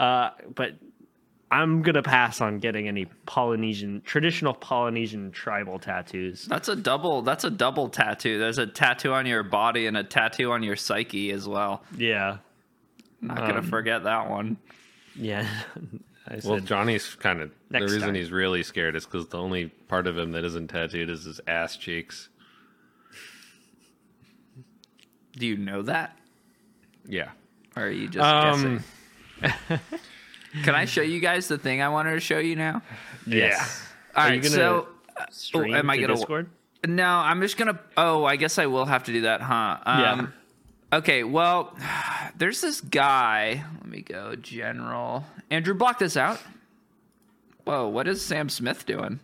uh, but i'm gonna pass on getting any polynesian traditional polynesian tribal tattoos That's a double. That's a double tattoo. There's a tattoo on your body and a tattoo on your psyche as well. yeah Not gonna Um, forget that one. Yeah. I said, Well, Johnny's kind of the reason time. he's really scared is because the only part of him that isn't tattooed is his ass cheeks. Do you know that, Yeah. or are you just Um, guessing? Can I show you guys the thing I wanted to show you now? yes. All Are right. You so, uh, am I gonna? Discord? No, I'm just gonna. Oh, I guess I will have to do that, huh? Um, Okay. Well, there's this guy. Let me go. General Andrew, block this out. Whoa, what is Sam Smith doing?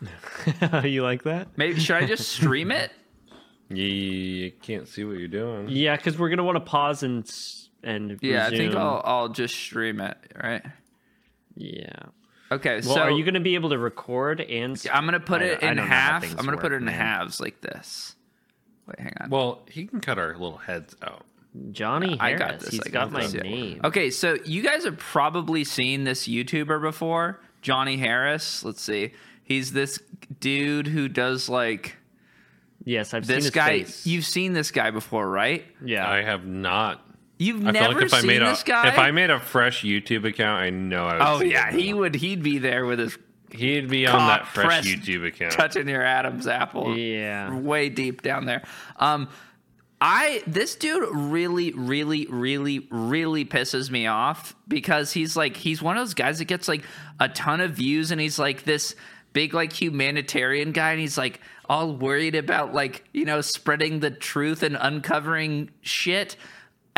you like that? Maybe should I just stream it? you can't see what you're doing. Yeah, because we're gonna want to pause and s- and Yeah, I think. I'll I'll just stream it. Right. Yeah. Okay. Well, so are you gonna be able to record and? s- I'm gonna put I- it I in don't know how half. things I'm gonna put it in man. halves like this. Wait, hang on. Well, he can cut our little heads out. Johnny I Harris. got this. He's I got, got my this, yeah. name. Okay, so you guys have probably seen this YouTuber before, Johnny Harris. Let's see. He's this dude who does like Yes, I've seen this his guy. face. You've seen this guy before, right? yeah. I have not. You've I never feel like if I seen made a this guy. if I made a fresh YouTube account, I know I would. oh see yeah, him. he would. He'd be there with his he'd be on that fresh pressed, YouTube account. touching your Adam's apple. yeah. way deep down there. Um, I this dude really, really, really, really pisses me off because he's like he's one of those guys that gets like a ton of views and he's like this big like humanitarian guy and he's like all worried about like you know spreading the truth and uncovering shit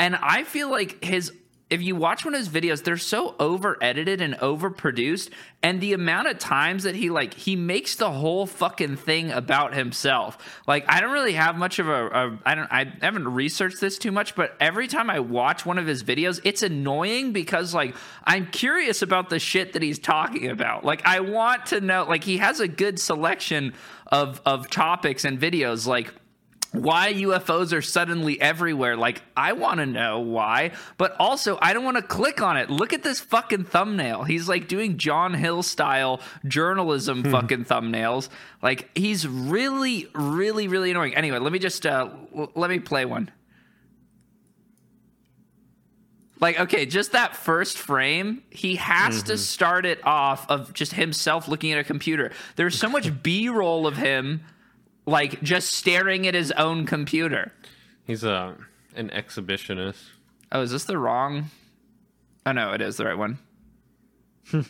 and I feel like his if you watch one of his videos, they're so over edited and over produced, and the amount of times that he like he makes the whole fucking thing about himself. Like I don't really have much of a, a I don't I haven't researched this too much, but every time I watch one of his videos, it's annoying because like I'm curious about the shit that he's talking about. Like I want to know. Like he has a good selection of of topics and videos. Like why UFOs are suddenly everywhere. Like, I want to know why, but also I don't want to click on it. Look at this fucking thumbnail. He's like doing John Hill style journalism fucking thumbnails. Like, he's really, really, really annoying. Anyway, let me just, uh, l- let me play one. Like, okay, just that first frame, he has to start it off of just himself looking at a computer. There's so much B roll of him like just staring at his own computer. He's a an exhibitionist. Oh, is this the wrong? Oh no, it is the right one.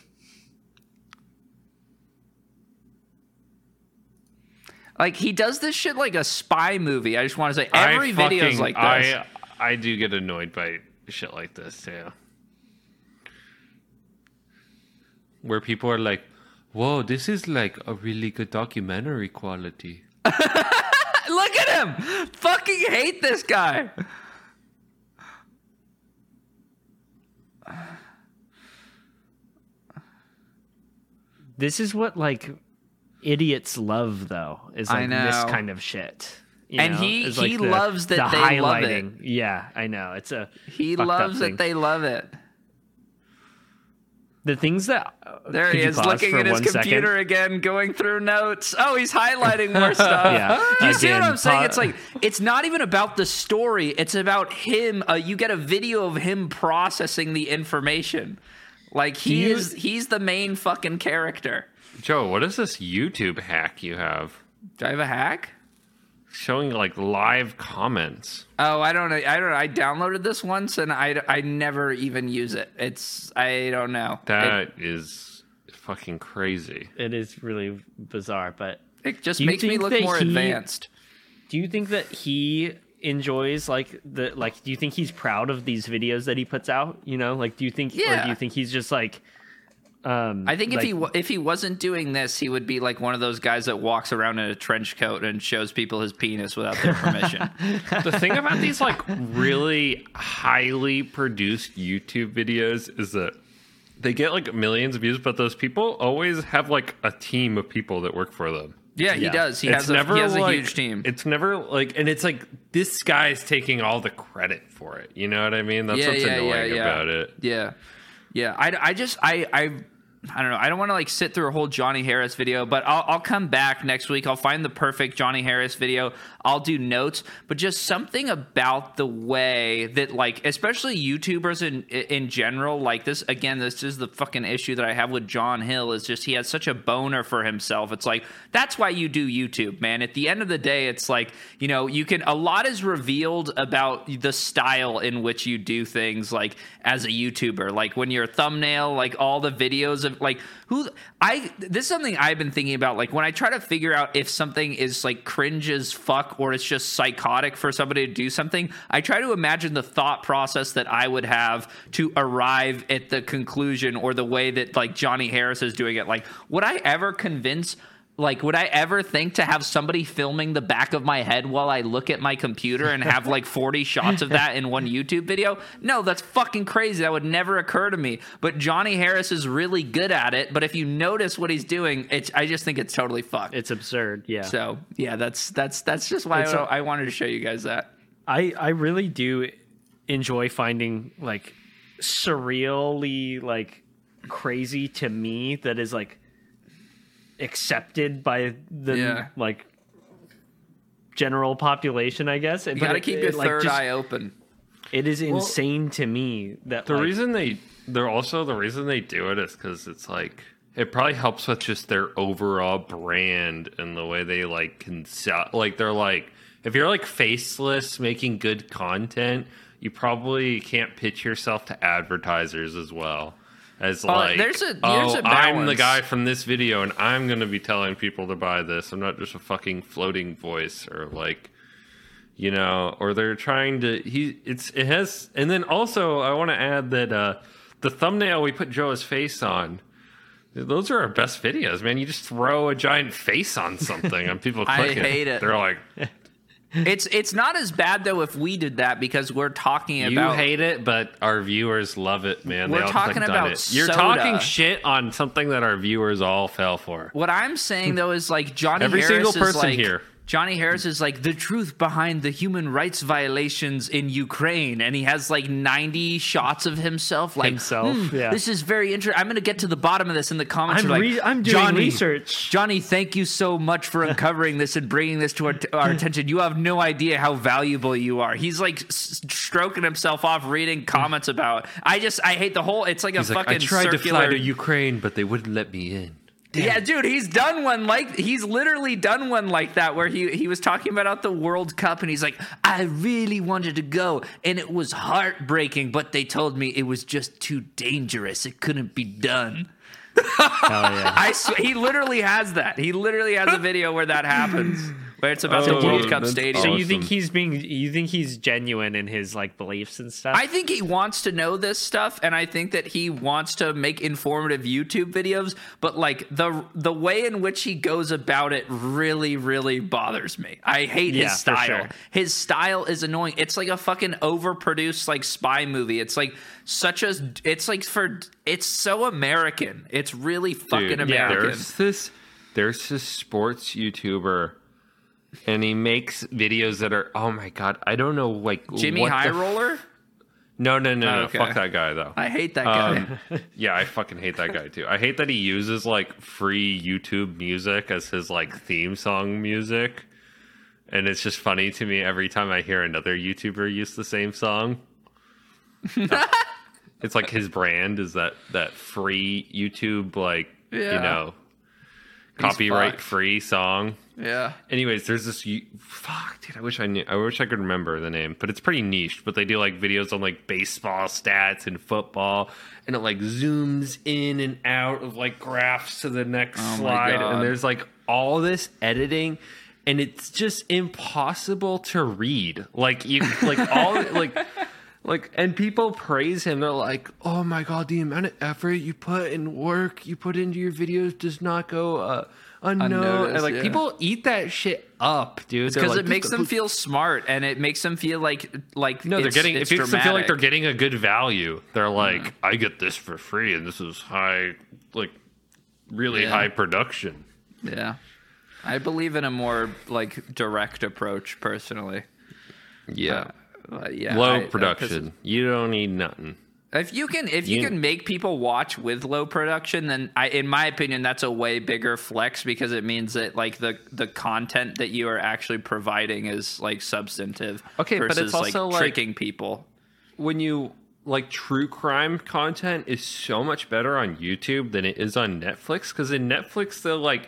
like he does this shit like a spy movie. I just want to say every video is like this. I I do get annoyed by shit like this too. Where people are like, "Whoa, this is like a really good documentary quality." Look at him! Fucking hate this guy. This is what like idiots love, though. Is like this kind of shit. you And know? he- Is, he the- loves that the they love it. Yeah, I know. It's a He loves that they love it. The things that There he is, looking at his one second? computer again, going through notes. Oh, he's highlighting more stuff. Yeah, Do you see what I'm saying? pa- It's like it's not even about the story. It's about him. Uh, you get a video of him processing the information. Like he you- is. He's the main fucking character. Joe, what is this YouTube hack you have Do I have a hack? Showing like live comments? Oh, I don't know. I don't know. I downloaded this once and I, I never even use it. It's I don't know. That is fucking crazy. It is really bizarre, but it, it just makes me look more he- advanced. do you think that he enjoys like the like do you think he's proud of these videos that he puts out you know like do you think or do you think he's just like um I think if like, he wa- if he wasn't doing this, he would be like one of those guys that walks around in a trench coat and shows people his penis without their permission. the thing about these like really highly produced YouTube videos is that they get like millions of views, but those people always have like a team of people that work for them. yeah, he Yeah. does. He it's has a, never he has a like, huge team. It's never like, and it's like this guy's taking all the credit for it. You know what I mean? That's yeah, what's yeah, annoying yeah, yeah. about it. Yeah, yeah. I, I just I I. I don't know. I don't want to like sit through a whole Johnny Harris video, but I'll, I'll come back next week. I'll find the perfect Johnny Harris video. I'll do notes, but just something about the way that like, especially YouTubers in in general, like this. Again, this is the fucking issue that I have with John Hill. Is just he has such a boner for himself. It's like that's why you do YouTube, man. At the end of the day, it's like you know you can a lot is revealed about the style in which you do things, like as a YouTuber. Like when your thumbnail, like all the videos of like who I this is something I've been thinking about. Like when I try to figure out if something is like cringe as fuck or it's just psychotic for somebody to do something, I try to imagine the thought process that I would have to arrive at the conclusion or the way that like Johnny Harris is doing it. Like, would I ever convince like would i ever think to have somebody filming the back of my head while i look at my computer and have like 40 shots of that in one youtube video? No that's fucking crazy. That would never occur to me. But johnny harris is really good at it. But if you notice what he's doing it's i just think it's totally fucked. It's absurd yeah. So yeah that's that's that's just why I, a- I wanted to show you guys that. I i really do enjoy finding like surreally like crazy to me that is like accepted by the Yeah. like general population i guess you gotta keep your third just, eye open it is insane to me that The like, reason they, they're also the reason they do it is because it's like it probably helps with just their overall brand and the way they like can sell. Like they're like, if you're like faceless making good content, you probably can't pitch yourself to advertisers as well. As like, there's a- oh, there's a I'm the guy from this video, and I'm going to be telling people to buy this. I'm not just a fucking floating voice or like, you know, or they're trying to. He it's it has, and then also I want to add that uh, the thumbnail we put Joe's face on. Those are our best videos, man. You just throw a giant face on something and people I click hate it. They're like, It's it's not as bad though if we did that because we're talking about You hate it, but our viewers love it, man. We're they talking about it. You're soda. talking shit on something that our viewers all fell for. What I'm saying though is like Johnny Every Harris single person like, here. Johnny Harris is like the truth behind the human rights violations in Ukraine, and he has like 90 shots of himself. Like Himself, "Hmm, yeah. This is very interesting. I'm going to get to the bottom of this in the comments. I'm They're like, re- I'm doing Johnny, research." Johnny, thank you so much for uncovering this and bringing this to our, our attention. You have no idea how valuable you are. He's like s- stroking himself off, reading comments about. I just I hate the whole. It's like a like, fucking I tried to fly to Ukraine, but they wouldn't let me in. Yeah, dude, he's done one like he's literally done one like that where he he was talking about the World Cup and he's like, I really wanted to go and it was heartbreaking, but they told me it was just too dangerous. It couldn't be done. Hell yeah. I sw- he literally has that. He literally has a video where that happens, where it's about Oh, the World Cup that's stadium. So you think he's being? You think he's genuine in his like beliefs and stuff? I think he wants to know this stuff, and I think that he wants to make informative YouTube videos. But like the the way in which he goes about it really, really bothers me. I hate Yeah, his style. sure. His style is annoying. It's like a fucking overproduced like spy movie. It's like such a. It's like for. It's so American. It's really fucking Dude, American. There's this there's this sports YouTuber and he makes videos that are oh my god, I don't know like Jimmy High f- Roller. No, no, no, no. Okay. Fuck that guy though. I hate that guy. Um, yeah, I fucking hate that guy too. I hate that he uses like free YouTube music as his like theme song music. And it's just funny to me every time I hear another YouTuber use the same song. it's like his brand is that that free YouTube like you Yeah. know copyright fucked. free song. Yeah. Anyways, there's this fuck, dude. I wish I knew. I wish I could remember the name, but it's pretty niche. But they do like videos on like baseball stats and football, and it like zooms in and out of like graphs to the next Oh slide, and there's like all this editing, and it's just impossible to read. Like you, like all like. Like and people praise him. They're like, "Oh my god, the amount of effort you put and work you put into your videos does not go uh, unknown." Unnoticed, And like yeah. people eat that shit up, dude. Because like, it makes them feel smart, and it makes them feel like like No, they're getting. It makes them feel like they're getting a good value. They're like, I get this for free, and this is high, like really Yeah. high production. Yeah. I believe in a more like direct approach personally. Yeah, Uh, yeah. low I- production. you don't need nothing. If you can if you You- can make people watch with low production, then I in my opinion that's a way bigger flex because it means that like the the content that you are actually providing is like substantive. Okay, but it's also, like like- tricking people. when you like true crime content is so much better on YouTube than it is on Netflix because in Netflix they'll like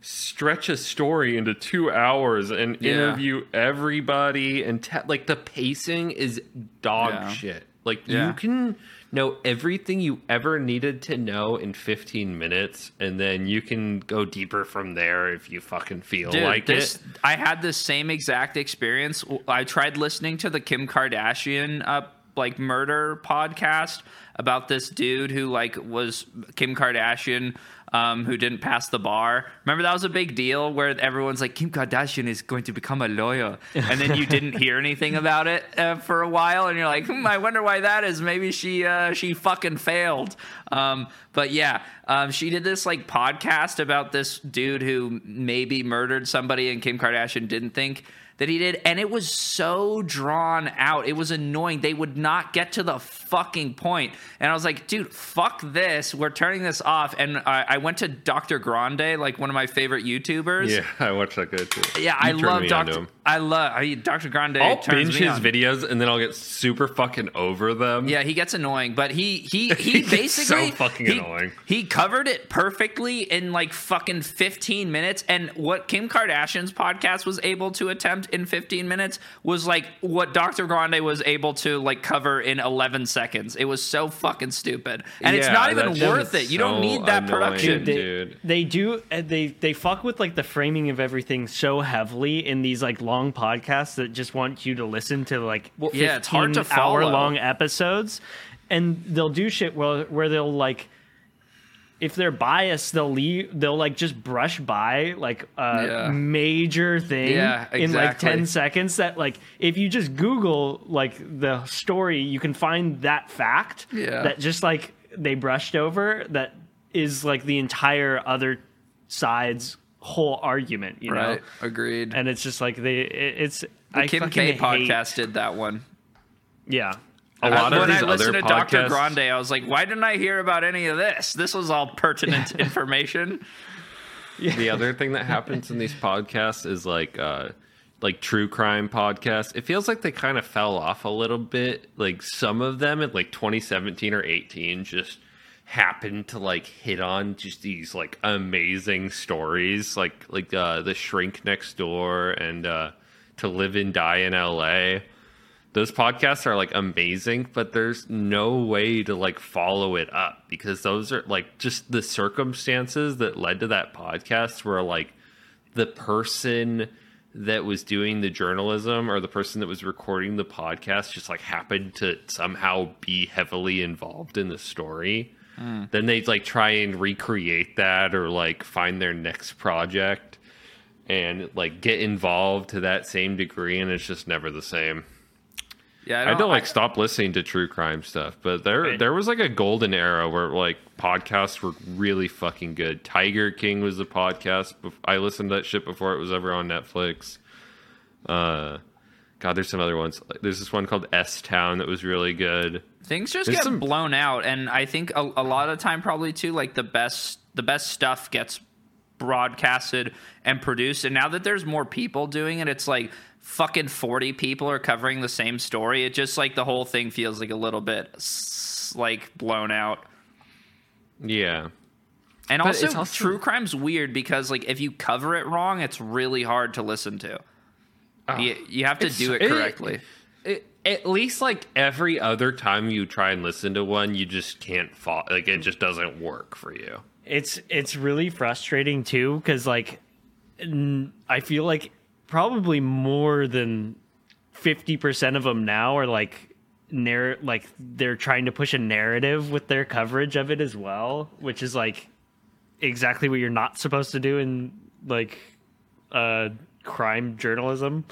stretch a story into two hours and Yeah. interview everybody and te- like the pacing is dog Yeah. shit. Like Yeah. you can know everything you ever needed to know in 15 minutes and then you can go deeper from there if you fucking feel Dude, like this, it. I had the same exact experience. I tried listening to the Kim Kardashian uh, like murder podcast about this dude who like was Kim Kardashian um, who didn't pass the bar. Remember that was a big deal where everyone's like Kim Kardashian is going to become a lawyer, and then you didn't hear anything about it uh, for a while, and you're like, hmm, I wonder why that is. Maybe she uh, she fucking failed. Um, but yeah, um, she did this like podcast about this dude who maybe murdered somebody, and Kim Kardashian didn't think that he did, and it was so drawn out. It was annoying. They would not get to the fucking point, and I was like, dude, fuck this. We're turning this off. And I, I went to Dr. Grande, like one of my favorite YouTubers. Yeah, I watched that guy too. Yeah, You I love Dr. him. I love I, Dr. Grande. I'll binge his on. videos and then I'll get super fucking over them. Yeah, he gets annoying, but he he He he basically so fucking he, annoying. He covered it perfectly in like fucking 15 minutes and what Kim Kardashian's podcast was able to attempt in 15 minutes was like what Dr. Grande was able to like cover in 11 seconds. It was so fucking stupid. And it's not even worth it. You don't need that annoying. production information. they, dude. they do uh, they they fuck with like the framing of everything so heavily in these like long podcasts that just want you to listen to like yeah, it's hard to follow. hour long episodes, and they'll do shit where where they'll like. If they're biased, they'll leave. They'll like just brush by like a Yeah. major thing Yeah, in like ten seconds. That like if you just Google like the story, you can find that fact. Yeah. That just like they brushed over. That is like the entire other side's whole argument. You know, Agreed. and it's just like they. It, it's the I Kim K hate- podcast did that one. Yeah. A lot I- of when these I listened other to Dr. Grande, I was like, why didn't I hear about any of this? This was all pertinent information. the other thing that happens in these podcasts is like uh like true crime podcasts it feels like they kind of fell off a little bit like some of them in like 2017 or 18 just happened to like hit on just these like amazing stories like like uh the shrink next door and uh to live and die in la those podcasts are like amazing, but there's no way to like follow it up because those are like just the circumstances that led to that podcast were like the person that was doing the journalism or the person that was recording the podcast just like happened to somehow be heavily involved in the story. Hmm. Then they like try and recreate that or like find their next project and like get involved to that same degree and it's just never the same. Yeah, I don't like stop listening to true crime stuff, but there Right. there was like a golden era where like podcasts were really fucking good. Tiger King was the podcast. I listened to that shit before it was ever on Netflix. Uh, God, there's some other ones. There's this one called S Town that was really good. things just There's get some- blown out and i think a, a lot of time probably too like the best the best stuff gets broadcasted and produced and now that there's more people doing it it's like fucking 40 people are covering the same story it just like the whole thing feels like a little bit like blown out Yeah, and But also, also- true crime's weird because like if you cover it wrong it's really hard to listen to ah. you, you have to do it it- correctly it, at least like every other time you try and listen to one, you just can't fall. Like it just doesn't work for you. it's it's really frustrating too because like n- i feel like probably more than 50% of them now are like narr- like they're trying to push a narrative with their coverage of it as well which is like exactly what you're not supposed to do in like uh crime journalism.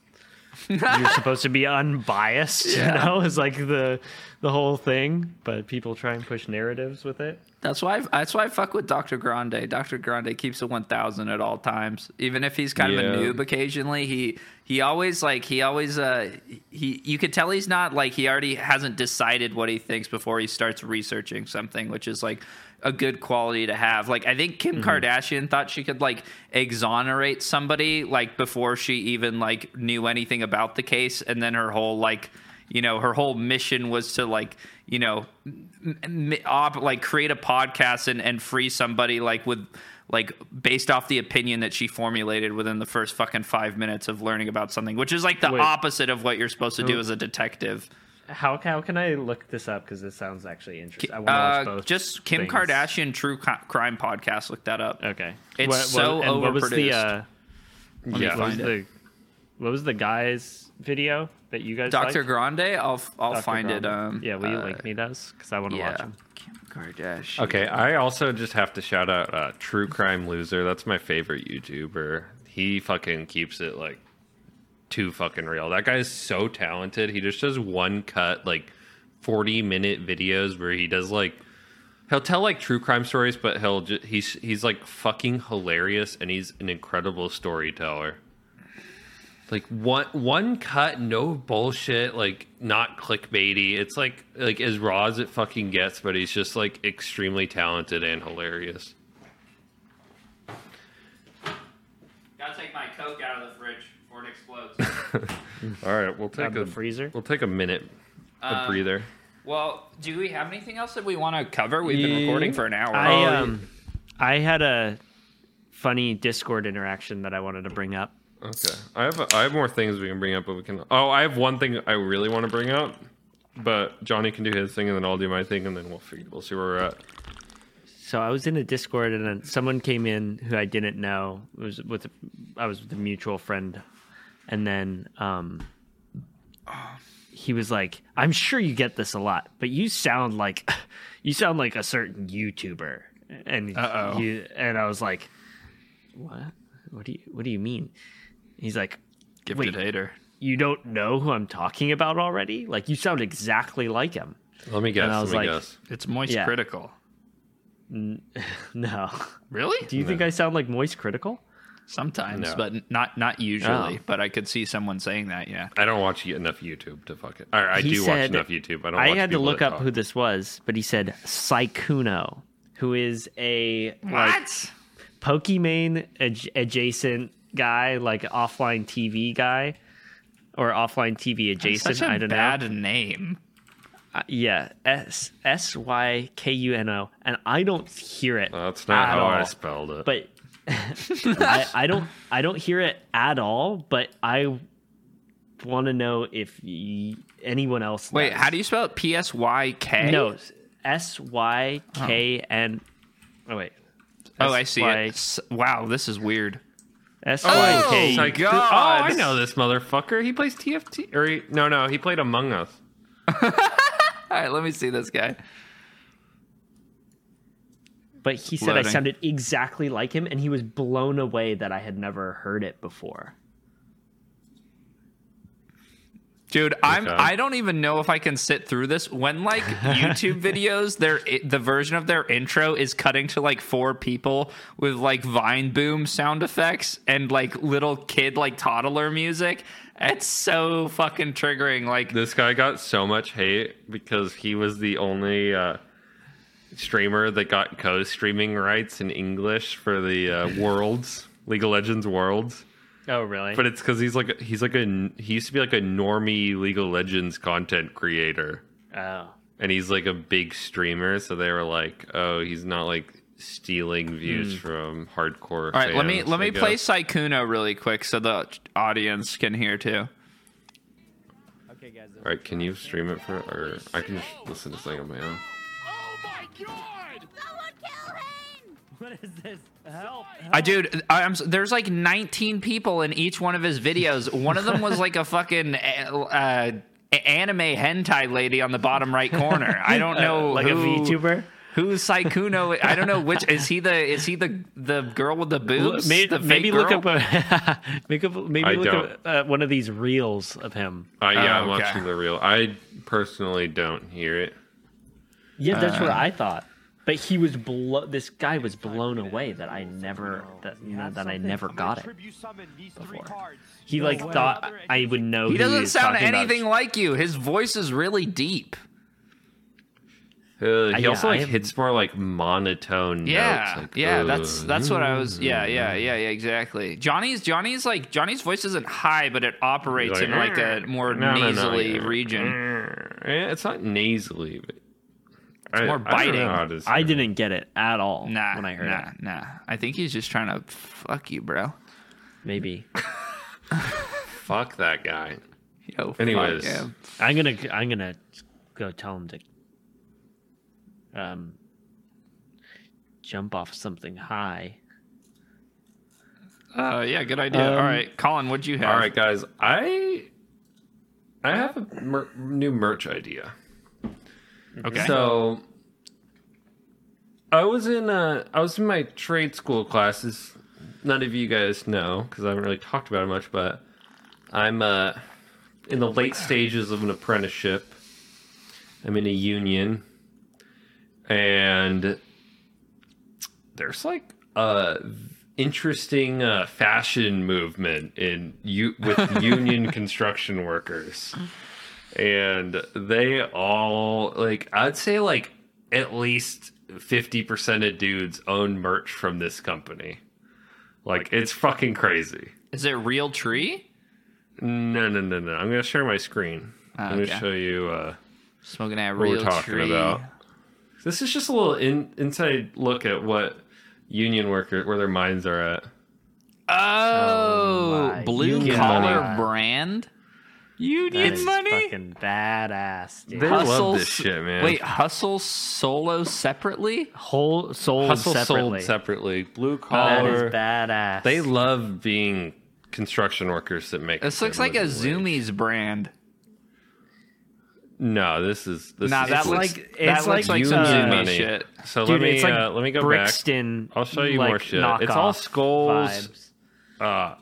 You're supposed to be unbiased you know? Is like the the whole thing but people try and push narratives with it That's why. I, that's why I fuck with Dr. Grande. Dr. Grande keeps a one thousand at all times, even if he's kind of a noob. Occasionally, he he always like he always uh he you could tell he's not like he already hasn't decided what he thinks before he starts researching something, which is like a good quality to have. Like I think Kim Kardashian thought she could like exonerate somebody like before she even like knew anything about the case, and then her whole like you know her whole mission was to like you know m- m- op, like create a podcast and, and free somebody like with like based off the opinion that she formulated within the first fucking five minutes of learning about something which is like the Wait. opposite of what you're supposed to do as a detective How how can I look this up? Because this sounds actually interesting. I want to watch uh, both. just kim things. kardashian true Co- crime podcast look that up Okay, It's so and what was the overproduced. uh, what Yeah. was the what was the guy's video that you guys? dr liked? grande i'll i'll Dr. find it um yeah, will you uh, link me those? Because I want to yeah watch them. kim kardashian Okay, I also just have to shout out uh, True Crime Loser. That's my favorite YouTuber. He fucking keeps it like too fucking real. That guy is so talented. He just does one cut, like forty minute videos where he does like he'll tell like true crime stories, but he'll just he's he's like fucking hilarious and he's an incredible storyteller. Like one one cut, no bullshit, like not clickbaity. It's like like as raw as it fucking gets, but he's just like extremely talented and hilarious. gotta take my coke out of the fridge before it explodes All right, we'll take of a the freezer. we'll take a minute, a Uh, breather. Well, do we have anything else that we want to cover? We've been recording for an hour. I Oh, um, I had a funny Discord interaction that I wanted to bring up. Okay, I have I have more things we can bring up, but we can. Oh, I have one thing I really want to bring up, but Johnny can do his thing, and then I'll do my thing, and then we'll figure, we'll see where we're at. so I was in a Discord and then someone came in who I didn't know. It was with I was with a mutual friend, and then um, he was like, "I'm sure you get this a lot, but you sound like you sound like a certain YouTuber." And Uh-oh. and I was like, "What? What do you What do you mean?" He's like, Gifted Wait. hater. "You don't know who I'm talking about already? Like you sound exactly like him." Let me guess. And I Let was me like- guess. It's moist Yeah. critical. No. Really? Do you think I sound like Moist Critical? Sometimes, No. but not not usually. Oh. But I could see someone saying that. Yeah. I don't watch enough YouTube to fuck it. Or I He do watch enough YouTube. I don't. I watch had to look up talk. who this was, but he said Sykkuno, who is a like Pokimane ad- adjacent guy, like offline TV guy, or offline TV adjacent. Such a I don't bad know. name. Uh, yeah, S S Y K U N O, and I don't hear it. That's not at how I spelled it. But I, I don't I don't hear it at all. But I want to know if y- anyone else. Wait, does. how do you spell it? P S Y K. No, S Y K N. Oh wait. Oh, I see it. S- Wow, this is weird. S Y K. Oh my God. Oh, I know this motherfucker. He plays TFT. Or he, no, no, he played Among Us. All right, let me see this guy. But he said I sounded exactly like him, and he was blown away that I had never heard it before. Dude, I'm Okay. I don't even know if I can sit through this. When like YouTube videos, their the version of their intro is cutting to like four people with like Vine Boom sound effects and like little kid like toddler music. It's so fucking triggering. Like This guy got so much hate because he was the only uh, streamer that got co-streaming rights in English for the uh, Worlds, League of Legends Worlds. Oh, really? But it's because he's like he's like a he used to be like a normie League of Legends content creator, oh, and he's like a big streamer. So they were like, oh, he's not like stealing views hmm. from hardcore. all right, let me let I me play. Sykkuno really quick so the audience can hear too. okay, guys. All right, can you stream it for, or I can just listen to something on my own. Oh my god! Someone kill him! What is this? Help! I dude, I- I'm there's like 19 people in each one of his videos. One of them was like a fucking uh, a- anime hentai lady on the bottom right corner. I don't know, like who, a VTuber. Who's Sykkuno? I don't know which is he the is he the the girl with the boobs? Maybe, the fake maybe look girl? up a make up maybe I look don't. up uh, one of these reels of him. Uh, yeah, Oh, I'm okay. watching the reel. I personally don't hear it. Yeah, that's Uh, what I thought. But he was blo- this guy was blown away that I never that that I never got it. before. He like thought I would know. He doesn't was sound talking about. anything like you. His voice is really deep. Uh, he yeah, also like I am- hits more like monotone. Yeah, notes, like, yeah, uh, that's that's what I was. Yeah, yeah, yeah, yeah, exactly. Johnny's Johnny's like Johnny's voice isn't high, but it operates in like a more No, no, no, nasally yeah. region. Yeah, it's not nasally, but it's more biting. I didn't get it at all Nah, when I heard nah, it. nah. I think he's just trying to fuck you, bro. Maybe Fuck that guy. Yo, fuck Anyways. him. I'm gonna I'm gonna go tell him to um jump off something high. Uh, yeah, good idea. Um, All right, Colin, what'd you have? All right, guys. I I have a mer- new merch idea. Okay. So I was in uh I was in my trade school classes. None of you guys know because I haven't really talked about it much, but I'm uh in the late stages of an apprenticeship. I'm in a union, and there's like a interesting uh, fashion movement in u- with union construction workers and they all like I'd say like at least 50% of dudes own merch from this company. Like it's fucking crazy. Is it Realtree? No, no, no, no. I'm going to share my screen. I'm gonna show you uh Smoking that what real we're talking tree. about. This is just a little in, inside look at what union workers where their minds are at. Oh, my blue collar money. Brand. Union That is money. fucking badass, dude. They love this shit, man. Wait, hustle solo separately? Whole sold Hustle separately. sold separately. Blue That collar. is badass. They love being construction workers that make. This looks like a wage. Zumiez brand. No, this is this Nah, is that looks like- that it's looks like, like some uh, money. shit. So Dude, let me it's like uh, let me go back. Brixton. I'll show you like, more shit. It's all skulls. vibes. Uh,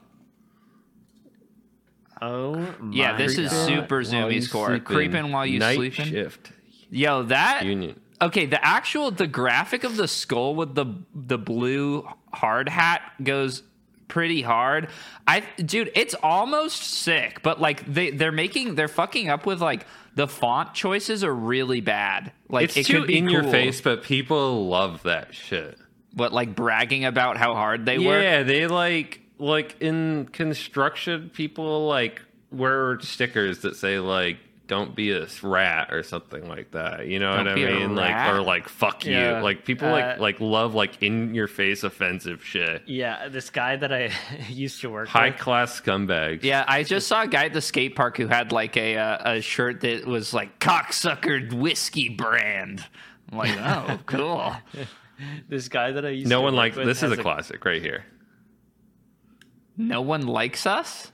Oh my Yeah, this is God. super zoomy score. Zumiez core. sleeping. Creeping while you Night sleeping. shift Yo, that union. okay. The actual the graphic of the skull with the the blue hard hat goes pretty hard. I dude, it's almost sick. But like they they're making they're fucking up with like the font choices are really bad. Like It's it too could be in your face, but people love that shit. But like bragging about how hard they work. Yeah, they like like in construction, people like wear stickers that say like "Don't be a rat" or something like that. You know Don't what I mean? Like or like "fuck Yeah. you." Like people Uh, like like love like in your face offensive shit. Yeah, this guy that I used to work High with. class scumbags. Yeah, I just saw a guy at the skate park who had like a uh, a shirt that was like cocksucker whiskey brand. I'm like, oh, cool. This guy that I used No to one work like this is has a classic right here. No one likes us?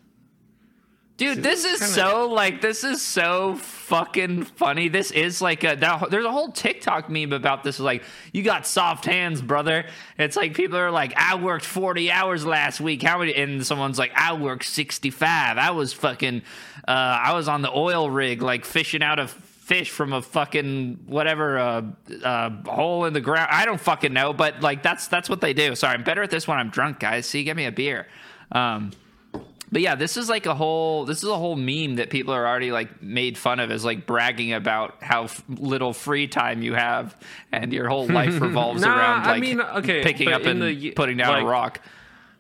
Dude, this is kinda- so like this is so fucking funny. This is like a that, there's a whole TikTok meme about this. Like, you got soft hands, brother. It's like people are like, I worked 40 hours last week. How many? And someone's like, I worked 65. I was fucking, uh, I was on the oil rig, like fishing out a fish from a fucking whatever uh, uh, hole in the ground. I don't fucking know, but like that's that's what they do. Sorry, I'm better at this when I'm drunk, guys. See, get me a beer. Um, but yeah, this is like a whole this is a whole meme that people are already like made fun of as like bragging about how f- little free time you have and your whole life revolves Nah, around I like mean, okay, picking up and the- putting down like- a rock.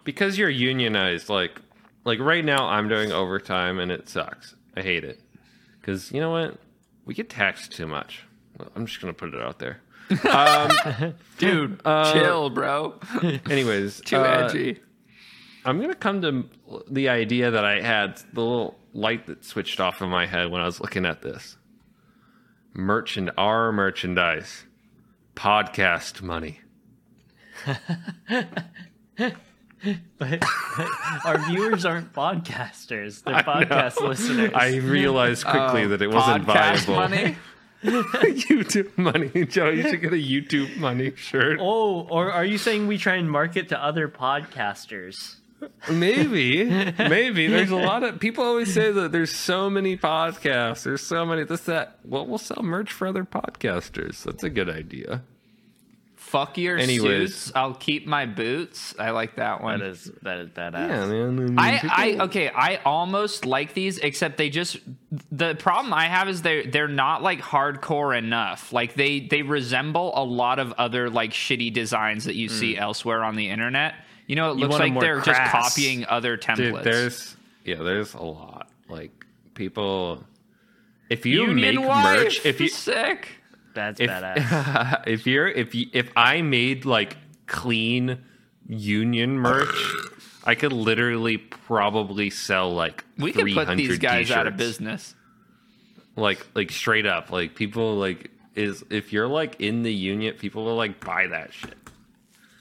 because you're unionized like like right now i'm doing overtime and it sucks i hate it because you know what we get taxed too much i'm just gonna put it out there Dude, Uh, chill, bro. anyways Too uh, edgy. I'm gonna come to the idea that i had the little light that switched off in my head when i was looking at this. Merchant our merchandise. Podcast money. But our viewers aren't podcasters; they're podcast listeners. i realized quickly oh, that it wasn't viable. money. youtube money joe. You should get a youtube money shirt. Oh, or are you saying we try and market to other podcasters? Maybe, maybe. There's a lot of people always say that there's so many podcasts. There's so many this that. Well, we'll sell merch for other podcasters. That's a good idea. Fuck your Anyways. suits. I'll keep my boots. I like that one. That is that is badass. Yeah, man. I, I okay I almost like these except they just the problem I have is they they're not like hardcore enough like they they resemble a lot of other like shitty designs that you see mm. elsewhere on the internet you know it looks like they're just copying other templates. Dude, there's yeah, there's a lot. Like people, if you Union make wife, merch, if you sick. That's if badass. if you're if you if I made like clean union merch, I could literally probably sell like we could put these 300 guys out of business. Like like straight up. Like people like is if you're like in the union people will like buy that shit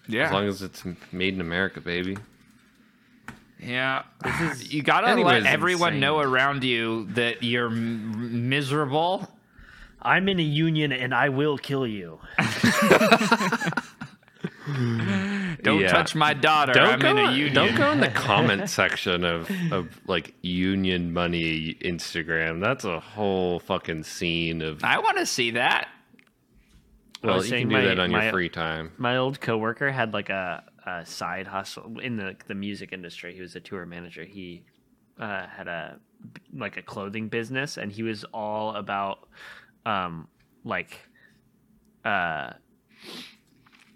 yeah as long as it's made in america baby Yeah, you gotta Anyways, let everyone insane. know around you that you're m- miserable. I'm in a union and I will kill you. Don't Yeah. touch my daughter. don't I'm go in a union. don't go in the comment section of of like union money instagram that's a whole fucking scene of I want to see that. Well you can do my- that on my- your free time My old coworker had like a, a side hustle in the the music industry. He was a tour manager. He uh, had a like a clothing business, and he was all about um like uh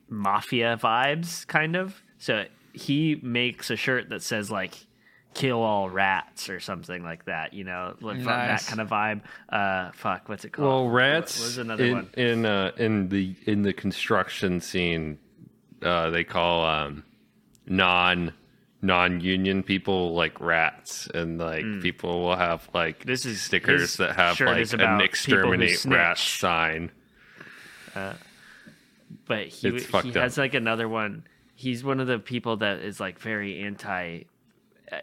mafia vibes, kind of. So he makes a shirt that says like "kill all rats" or something like that. You know, like that kind of vibe. Uh, fuck, what's it called? well What rats was another in one? in uh in the in the construction scene uh they call um non non-union people like rats, and like people will have like. This is- stickers that have like an exterminate rat sign. but he he has like another one. He's one of the people that is like very anti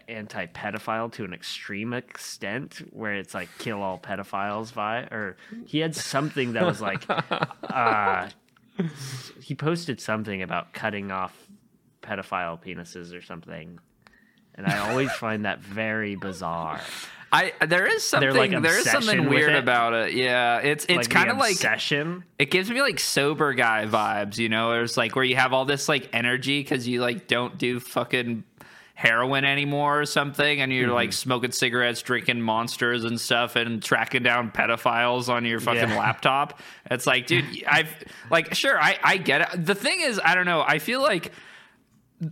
anti pedophile to an extreme extent where it's like kill all pedophiles vi or he had something that was like uh he posted something about cutting off pedophile penises or something and i always find that very bizarre I there is something like, there is something weird about it. Yeah, it's it's like kind of like obsession it gives me like sober guy vibes. You know, there's like where you have all this like energy because you like don't do fucking heroin anymore or something, and you're Mm-hmm. like smoking cigarettes, drinking monsters and stuff, and tracking down pedophiles on your fucking Yeah. laptop. It's like, dude, I've like sure I I get it. The thing is, I don't know. I feel like.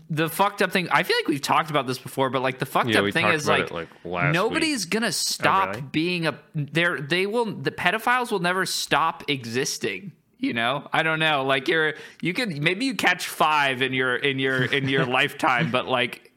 The fucked up thing. I feel like we've talked about this before, but like the fucked Yeah, up thing is like, like, nobody's gonna stop really? being a. They're they will the pedophiles will never stop existing. You know, I don't know. Like you're you could maybe you catch five in your in your in your lifetime, but like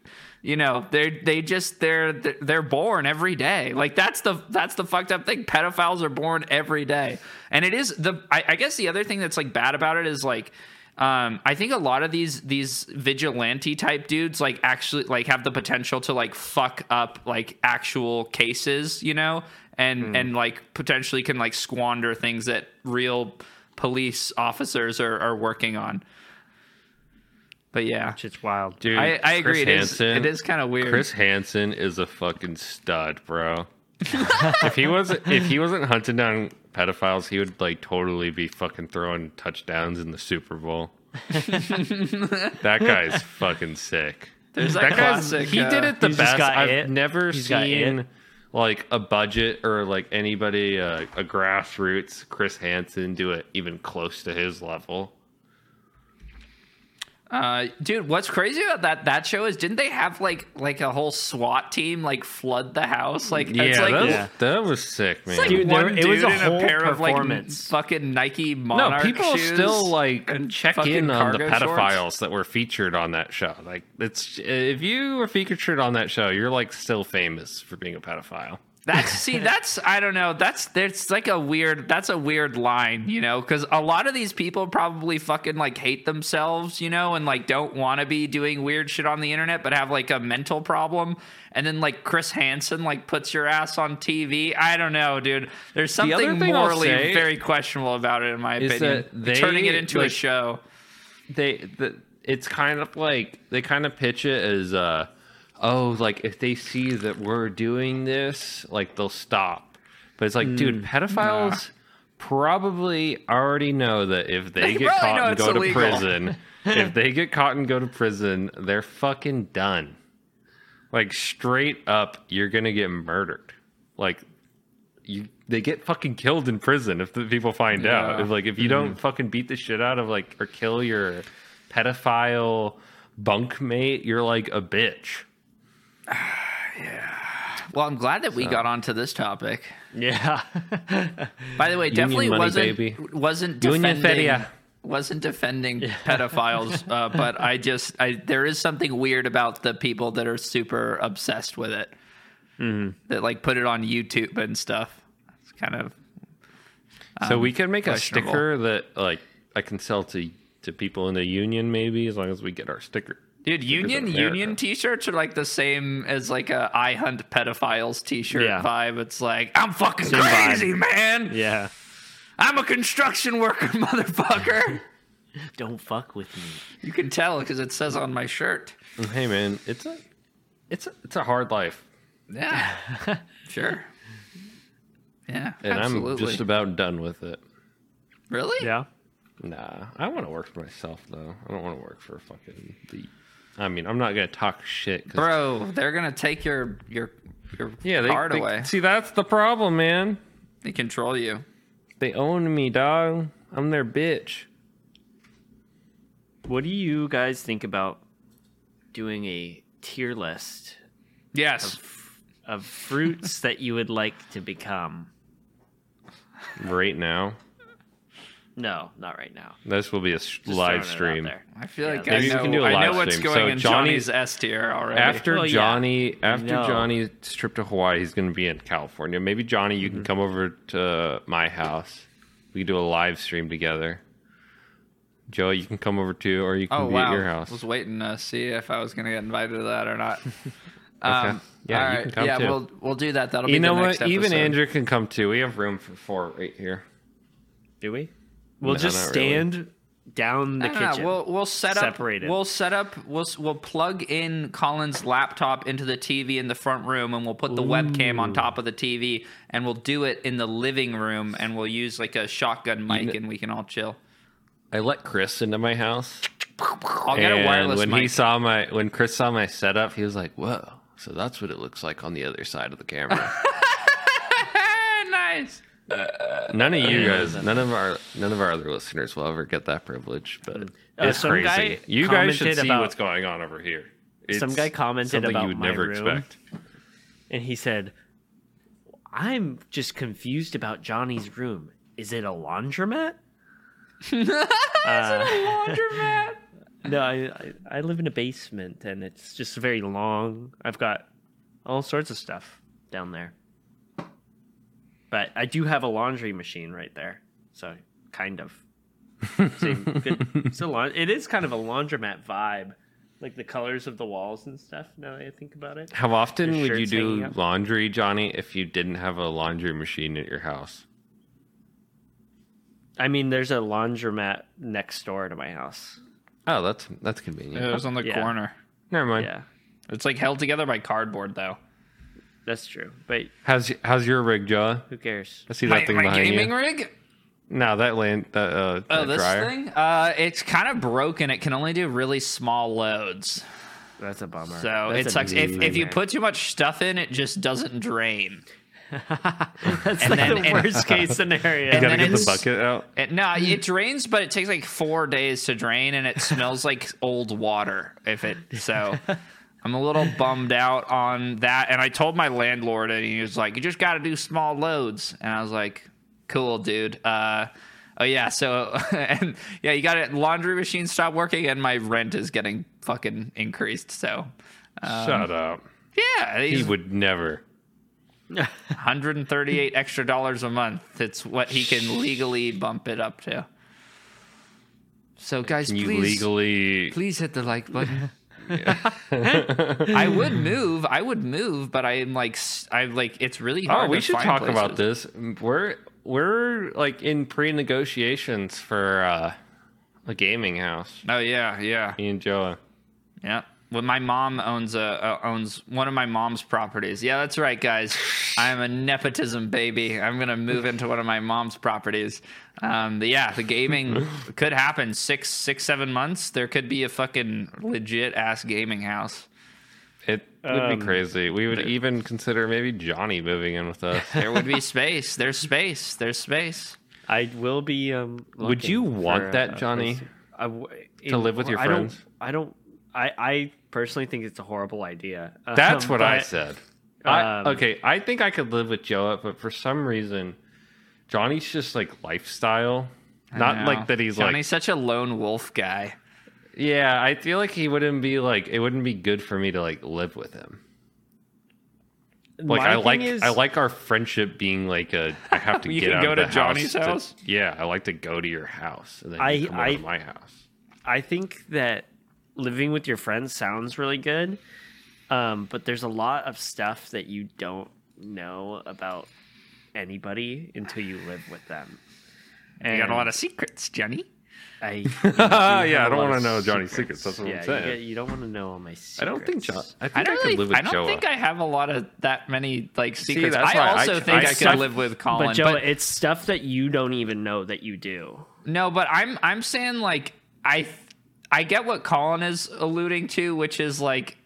you know they they just they're they're born every day. Like that's the that's the fucked up thing. Pedophiles are born every day, and it is the. I, I guess the other thing that's like bad about it is like um, I think a lot of these these vigilante type dudes like actually like have the potential to like fuck up like actual cases, you know, and and like potentially can like squander things that real police officers are, are working on. But yeah, which is wild Dude, I, I agree. Chris It is, it is kind of weird. Chris Hansen is a fucking stud, bro. if he wasn't if he wasn't hunting down pedophiles, he would like totally be fucking throwing touchdowns in the Super Bowl. that guy's fucking sick. There's that, That guy's classic. he uh, did it the he's just best. got I've it. never He's seen like a budget or like anybody uh, a grassroots Chris Hansen do it even close to his level. Uh, dude, what's crazy about that that show is didn't they have like like a whole SWAT team like flood the house? Like it's yeah, like that, was, Yeah. that was sick, man. It's like Dude, there- it was dude a whole a pair of like performance. fucking Nike No, people shoes still like and check in on the pedophiles shorts. that were featured on that show. Like, it's if you were featured on that show, you're like still famous for being a pedophile. That's see, that's I don't know. That's there's like a weird. That's a weird line, you know, because a lot of these people probably fucking like hate themselves, you know, and like don't want to be doing weird shit on the internet, but have like a mental problem. And then like Chris Hansen like puts your ass on TV. I don't know, dude. There's something thing I'll morally very questionable about it, in my opinion. they, Turning it into a show. They, the, it's kind of like they kind of pitch it as, uh, oh, like if they see that we're doing this, like they'll stop. But it's like, dude, mm, pedophiles probably already know that if they, They get caught and go illegal. to prison, if they get caught and go to prison, they're fucking done. Like straight up, you're gonna get murdered. Like you, they get fucking killed in prison if the people find out. If like if you don't mm-hmm. fucking beat the shit out of like or kill your pedophile bunkmate, you're like a bitch. Well, I'm glad that we got onto this topic. yeah By the way, definitely money, wasn't baby. wasn't defending wasn't defending pedophiles, uh, but I just I there is something weird about the people that are super obsessed with it, Mm-hmm. that like put it on YouTube and stuff. It's kind of so we can make a sticker that like I can sell to to people in the union, maybe as long as we get our sticker. Dude. Union Union T-shirts are like the same as like a I hunt pedophiles T-shirt Yeah. vibe. It's like I'm fucking Same vibe. crazy, man. yeah I'm a construction worker, motherfucker. don't fuck with me you can tell because it says on my shirt. Hey man, it's a it's a it's a hard life, Yeah, sure. Yeah, and absolutely. I'm just about done with it. really. yeah Nah, I want to work for myself though. I don't want to work for fucking the. I mean, I'm not gonna talk shit, 'cause- bro. They're gonna take your your your Yeah, they, card they- away. See, that's the problem, man. They control you. They own me, dog. I'm their bitch. what do you guys think about doing a tier list Yes. of fruits that you would like to become Right now, No, not right now. This will be a Just live stream. I feel Yeah, like I maybe we know, can do a I know what's stream. going So in Johnny- Johnny's S tier already. After Well, yeah. Johnny, after know. Johnny's trip to Hawaii, he's going to be in California. Maybe Johnny, you Mm-hmm. can come over to my house. We can do a live stream together. Joe, you can come over too, or you can oh be wow, at your house. I was waiting to see if I was going to get invited to that or not. Okay. Um, Yeah, all you can come yeah, too. we'll we'll do that. That'll you be know the what? next Even. Andrew can come too. We have room for four right here. Do we? We'll No, just not really. stand down the kitchen. We'll we'll set up. Separated. We'll set up. We'll we'll plug in Colin's laptop into the TV in the front room, and we'll put the webcam on top of the TV, and we'll do it in the living room, and we'll use like a shotgun mic, kn- and we can all chill. I let Chris into my house, I'll get a and wireless when mic. he saw my when Chris saw my setup, he was like, "Whoa!" So that's what it looks like on the other side of the camera. nice. None of you guys, none of our, none of our other listeners will ever get that privilege. But Uh, it's crazy. guy You guys should see about- what's going on over here. Some guy commented about you would my never room. expect. and he said, "I'm just confused about Johnny's room. Is it a laundromat?" Uh, Laundromat. No, I, I I live in a basement and it's just very long. I've got all sorts of stuff down there. But I do have a laundry machine right there. So kind of. Same, good, it's laun- it is kind of a laundromat vibe. Like the colors of the walls and stuff, now that I think about it. How often would you do laundry, Johnny, if you didn't have a laundry machine at your house? I mean, there's a laundromat next door to my house. Oh, that's that's convenient. It was on the Yeah. corner. Never mind. Yeah, It's like held together by cardboard, though. That's true. But How's how's your rig, Joe? who cares? I see My, that thing my behind gaming you. rig. No, that land that uh Oh, that this dryer. thing. Uh, it's kind of broken. It can only do really small loads. That's a bummer. So That's it sucks. If, if you nightmare. put too much stuff in, it just doesn't drain. That's and like then- the and- worst case scenario. You gotta then get the it's- bucket out. It, no, it drains, but it takes like four days to drain, and it smells like old water. If it so, I'm a little bummed out on that. And I told my landlord, and he was like, "You just got to do small loads." And I was like, "Cool, dude." Uh, oh yeah, so and yeah, you got it. Laundry machine stopped working, and my rent is getting fucking increased. So Shut up. yeah, He would never. 138 extra dollars a month. It's what he can legally bump it up to. So guys, Can you please legally please hit the like button. I would move. I would move, but I'm like I'm like it's really hard. Oh, we should talk about this. We're we're like in pre-negotiations for uh, a gaming house. Oh yeah, yeah, Me and Joe. yeah. Well, my mom owns a uh, owns one of my mom's properties. Yeah, that's right, guys. I'm a nepotism baby. I'm gonna move into one of my mom's properties. Um, but yeah, the gaming could happen six, six, seven months. There could be a fucking legit ass gaming house. It would Um, be crazy. We would even consider maybe Johnny moving in with us. There would be space. There's space. There's space. I will be. Um, Would you want for that, a place Johnny? To, To live with your I don't- friends? I don't. I I personally think it's a horrible idea. That's Um, what I but- said. I, um, okay, I think I could live with Joe, but for some reason, Johnny's just like lifestyle. I Not know. like that he's like Johnny's such a lone wolf guy. Yeah, I feel like he wouldn't be like. It wouldn't be good for me to like live with him. Like My I like is- I like our friendship being like a. I have to You get can out go of to Johnny's house. to- yeah, I like to go to your house and then I- you come over I- to my house. I think that living with your friends sounds really good, um, but there's a lot of stuff that you don't know about anybody until you live with them. And You got a lot of secrets, Johnny. I yeah, I don't want to know Johnny's secrets. That's what yeah, I'm you, saying. get- you don't want to know all my secrets. I don't think John. I think I I, don't, could really, live with I don't Joe. think I have a lot of that many like secrets. that's I why I also think I I, could stuff- live with Colin. But Joe, it's stuff that you don't even know that you do. No, but I'm I'm saying like I I get what Colin is alluding to, which is like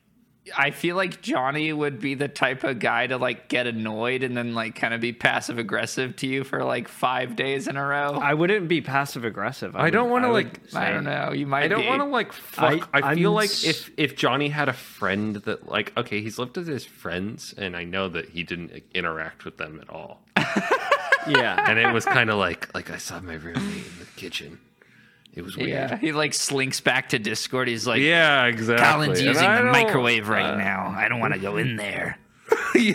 I feel like Johnny would be the type of guy to like get annoyed and then like kind of be passive aggressive to you for like five days in a row. I wouldn't be passive aggressive. I don't wanna, like- say- I don't know. You might. I don't want to like fuck. I, I- feel I'm like if if Johnny had a friend that like okay, he's lived with his friends, and I know that he didn't interact with them at all, Yeah, and it was kind of like like I saw my roommate in the kitchen. It was weird. Yeah, he like slinks back to Discord. He's like, Yeah, exactly. Colin's And using the don't- microwave right uh, now. I don't want to go in there. yeah,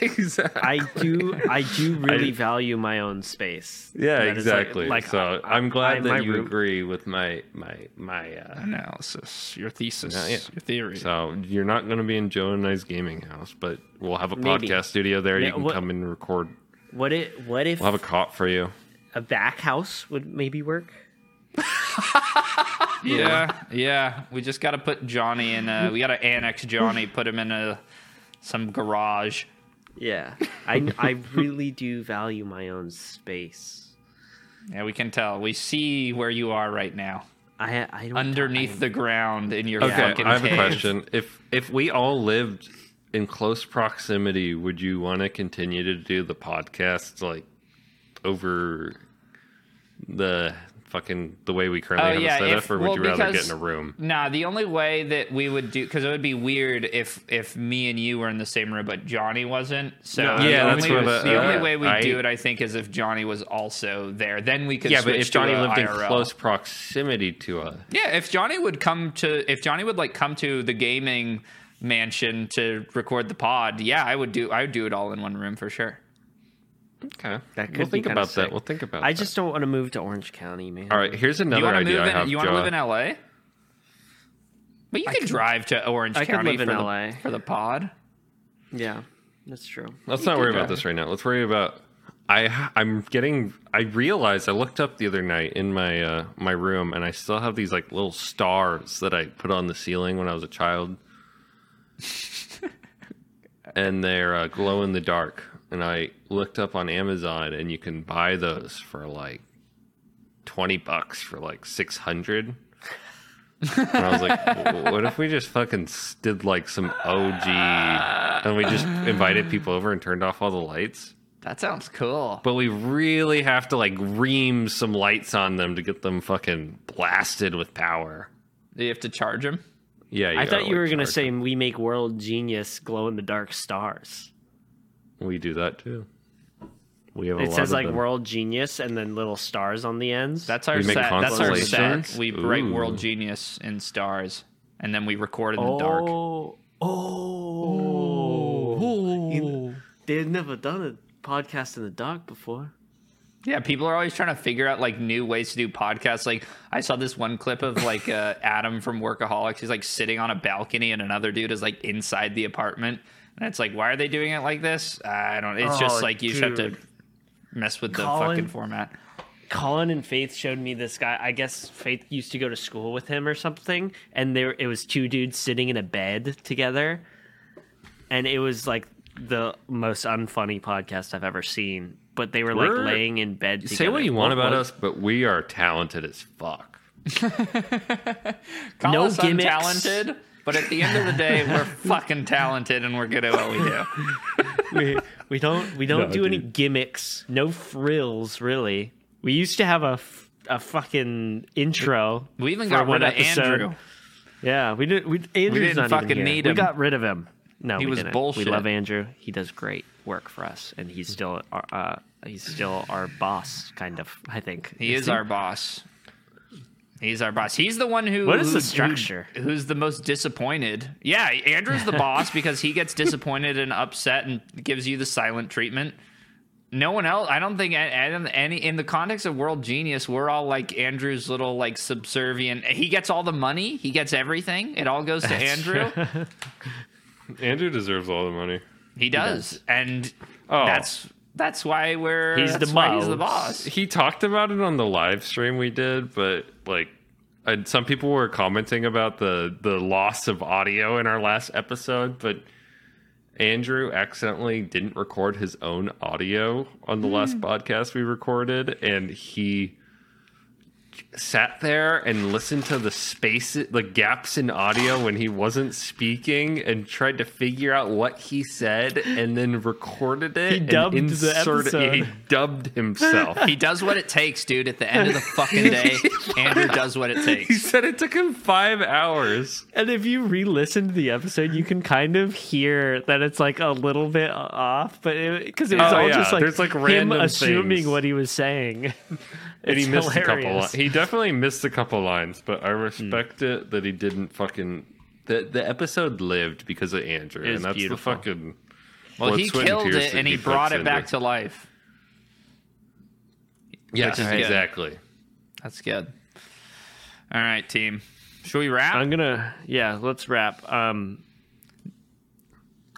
exactly. I do I do really I- value my own space. yeah, That is like- exactly. Like, so I- I'm glad I- that you room- agree with my my my. Uh, Analysis, your thesis, Yeah, yeah. your theory. so you're not going to be in Joe and I's gaming house, but we'll have a Maybe. podcast studio there. Yeah, you can what- come and record. What it what if We'll have a cot for you. a back house would maybe work? yeah, yeah. We just got to put Johnny in. A, we got to annex Johnny, put him in a some garage. Yeah. I I really do value my own space. Yeah, we can tell. We see where you are right now, I I don't underneath I, the ground in your Okay, fucking I have a question. If if we all lived in close proximity, would you want to continue to do the podcast like over the fucking the way we currently Oh, have yeah, it set if- up, or would well, you rather get in a room? Nah, the only way that we would do because it would be weird if if me and you were in the same room but Johnny wasn't. So No, the Yeah, only, that's what, uh, the only uh, way we I- do it, I think, is if Johnny was also there. Then we could Yeah, but if Johnny lived in IRL. close proximity to us, Yeah, if Johnny would come to if Johnny would like come to the gaming mansion to record the pod, yeah, I would do I would do it all in one room for sure. Okay, That could we'll be think kinda about that. We'll think about. That. I that. just don't want to move to Orange County, man. all right. Here's You another want to idea move I have. in? You want to live in LA? But you could drive to Orange I could County live in for, LA. The, for the pod. Yeah. That's true. Let's not worry about this right now. Let's worry about. I I'm getting. I realized I looked up the other night in my uh, my room, and I still have these like little stars that I put on the ceiling when I was a child, and they're uh, glow in the dark. And I looked up on Amazon, and you can buy those for like twenty bucks for like six hundred. And I was like, what if we just fucking did like some OG and we just invited people over and turned off all the lights? That sounds cool. But we really have to like ream some lights on them to get them fucking blasted with power. Do you have to charge them? Yeah, I thought gotta, you were gonna say we make world genius glow in the dark stars. Them. we do that too. We have a It lot says of like them. world genius and then little stars on the ends. That's our We make set. That's our set. We write Ooh. World Genius in stars, and then we record in the dark. oh, oh, You- They've never done a podcast in the dark before. Yeah, people are always trying to figure out like new ways to do podcasts. Like I saw this one clip of like uh, Adam from Workaholics. He's like sitting on a balcony, and another dude is like inside the apartment. And it's like, why are they doing it like this? I don't. It's just Oh, like you just have to mess with the fucking format. Colin and Faith showed me this guy. I guess Faith used to go to school with him or something, and there it was two dudes sitting in a bed together, and it was like the most unfunny podcast I've ever seen. But they were like We're- laying in bed. Together. Say what you want about what- us, but we are talented as fuck. Call No us gimmicks. untalented, but at the end of the day, we're fucking talented and we're good at what we do. we we don't we don't No, do any gimmicks, no frills really. We used to have a, a fucking intro. We even got rid of episode. Andrew. Yeah, we did. We Andrew's didn't not fucking even here. need We got rid of him. No, He we was didn't. bullshit. We love Andrew. He does great work for us, and he's still our uh, he's still our boss, kind of. I think He is our boss. He's our boss. He's the one who. What is who- the structure? who- who's the most disappointed? Yeah, Andrew's the boss because he gets disappointed and upset and gives you the silent treatment. No one else. I don't think any in the context of World Genius, we're all like Andrew's little like subservient. He gets all the money. He gets everything. It all goes to Andrew. Andrew deserves all the money. He does, and Oh. that's that's why we're. He's the that's why He's the boss. boss. He talked about it on the live stream we did, but like, and some people were commenting about the the loss of audio in our last episode, but Andrew accidentally didn't record his own audio on the last hmm. podcast we recorded, and he sat there and listened to the space, the gaps in audio when he wasn't speaking, and tried to figure out what he said, and then recorded it. He and dubbed the inserted- episode. He dubbed himself. He does what it takes, dude. At the end of the fucking day, Andrew does what it takes he said it took him five hours. And if you re-listen to the episode, you can kind of hear that it's like a little bit off, but because it, was Oh, all yeah. just like, There's, like, him assuming things. what he was saying. And he It's missed a couple. Li- he definitely missed a couple lines, but I respect it that he didn't fucking. The the episode lived because of Andrew, It and that's beautiful. the fucking. Well, he killed it and he puts brought it into back to life. Yes, is good. exactly. That's good. All right, team. Should we wrap? I'm gonna, yeah, let's wrap. Um,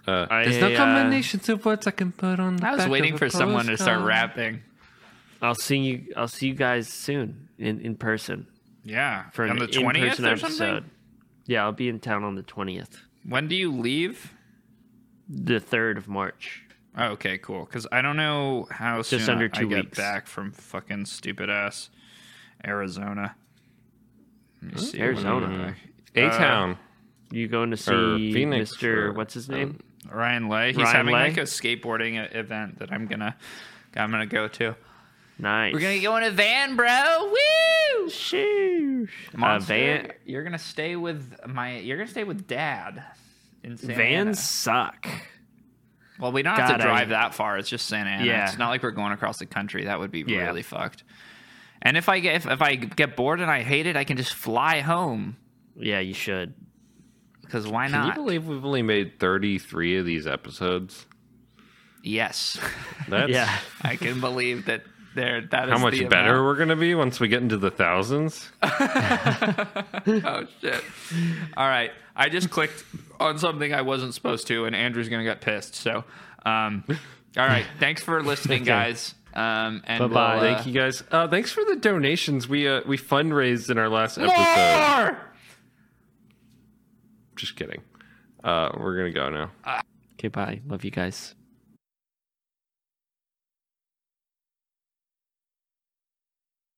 Uh, I, there's no uh, combinations of words I can put on. The I was back waiting of for a someone to start rapping. I'll see you. I'll see you guys soon in in person Yeah, for on an the twentieth in-person episode. something. Yeah, I'll be in town on the twentieth, When do you leave? the third of March. Oh, okay, cool. Because I don't know how Just soon under I two get weeks. back from fucking stupid ass Arizona. See. Arizona. A back. Town. You going to see Phoenix, Mr. or- What's his uh, name? Ryan Lay. He's Ryan having Lay? like a skateboarding event that I'm gonna I'm gonna go to. Nice. We're gonna go in a van, bro. Woo! Sheesh. Uh, Monster, van you're gonna stay with my. You're gonna stay with Dad. In Santa Ana. vans suck. Well, we don't have God, to I- drive that far. It's just Santa Ana. Yeah. It's not like we're going across the country. That would be Yeah. really fucked. And if I get if, if I get bored and I hate it, I can just fly home. Yeah, you should. Because why Can you not? believe we've only made 33 of these episodes? yes, That's Yeah. I can believe that. There, that is how much the better amount. we're going to be once we get into the thousands. Oh shit! All right, I just clicked on something I wasn't supposed to, and Andrew's gonna get pissed. So, um, all right, thanks for listening, guys. Um, and Bye-bye. we'll, uh, Thank you guys. Uh, thanks for the donations. We uh, we fundraised in our last episode. More! Just kidding. Uh, we're gonna go now. Okay, bye. Love you guys.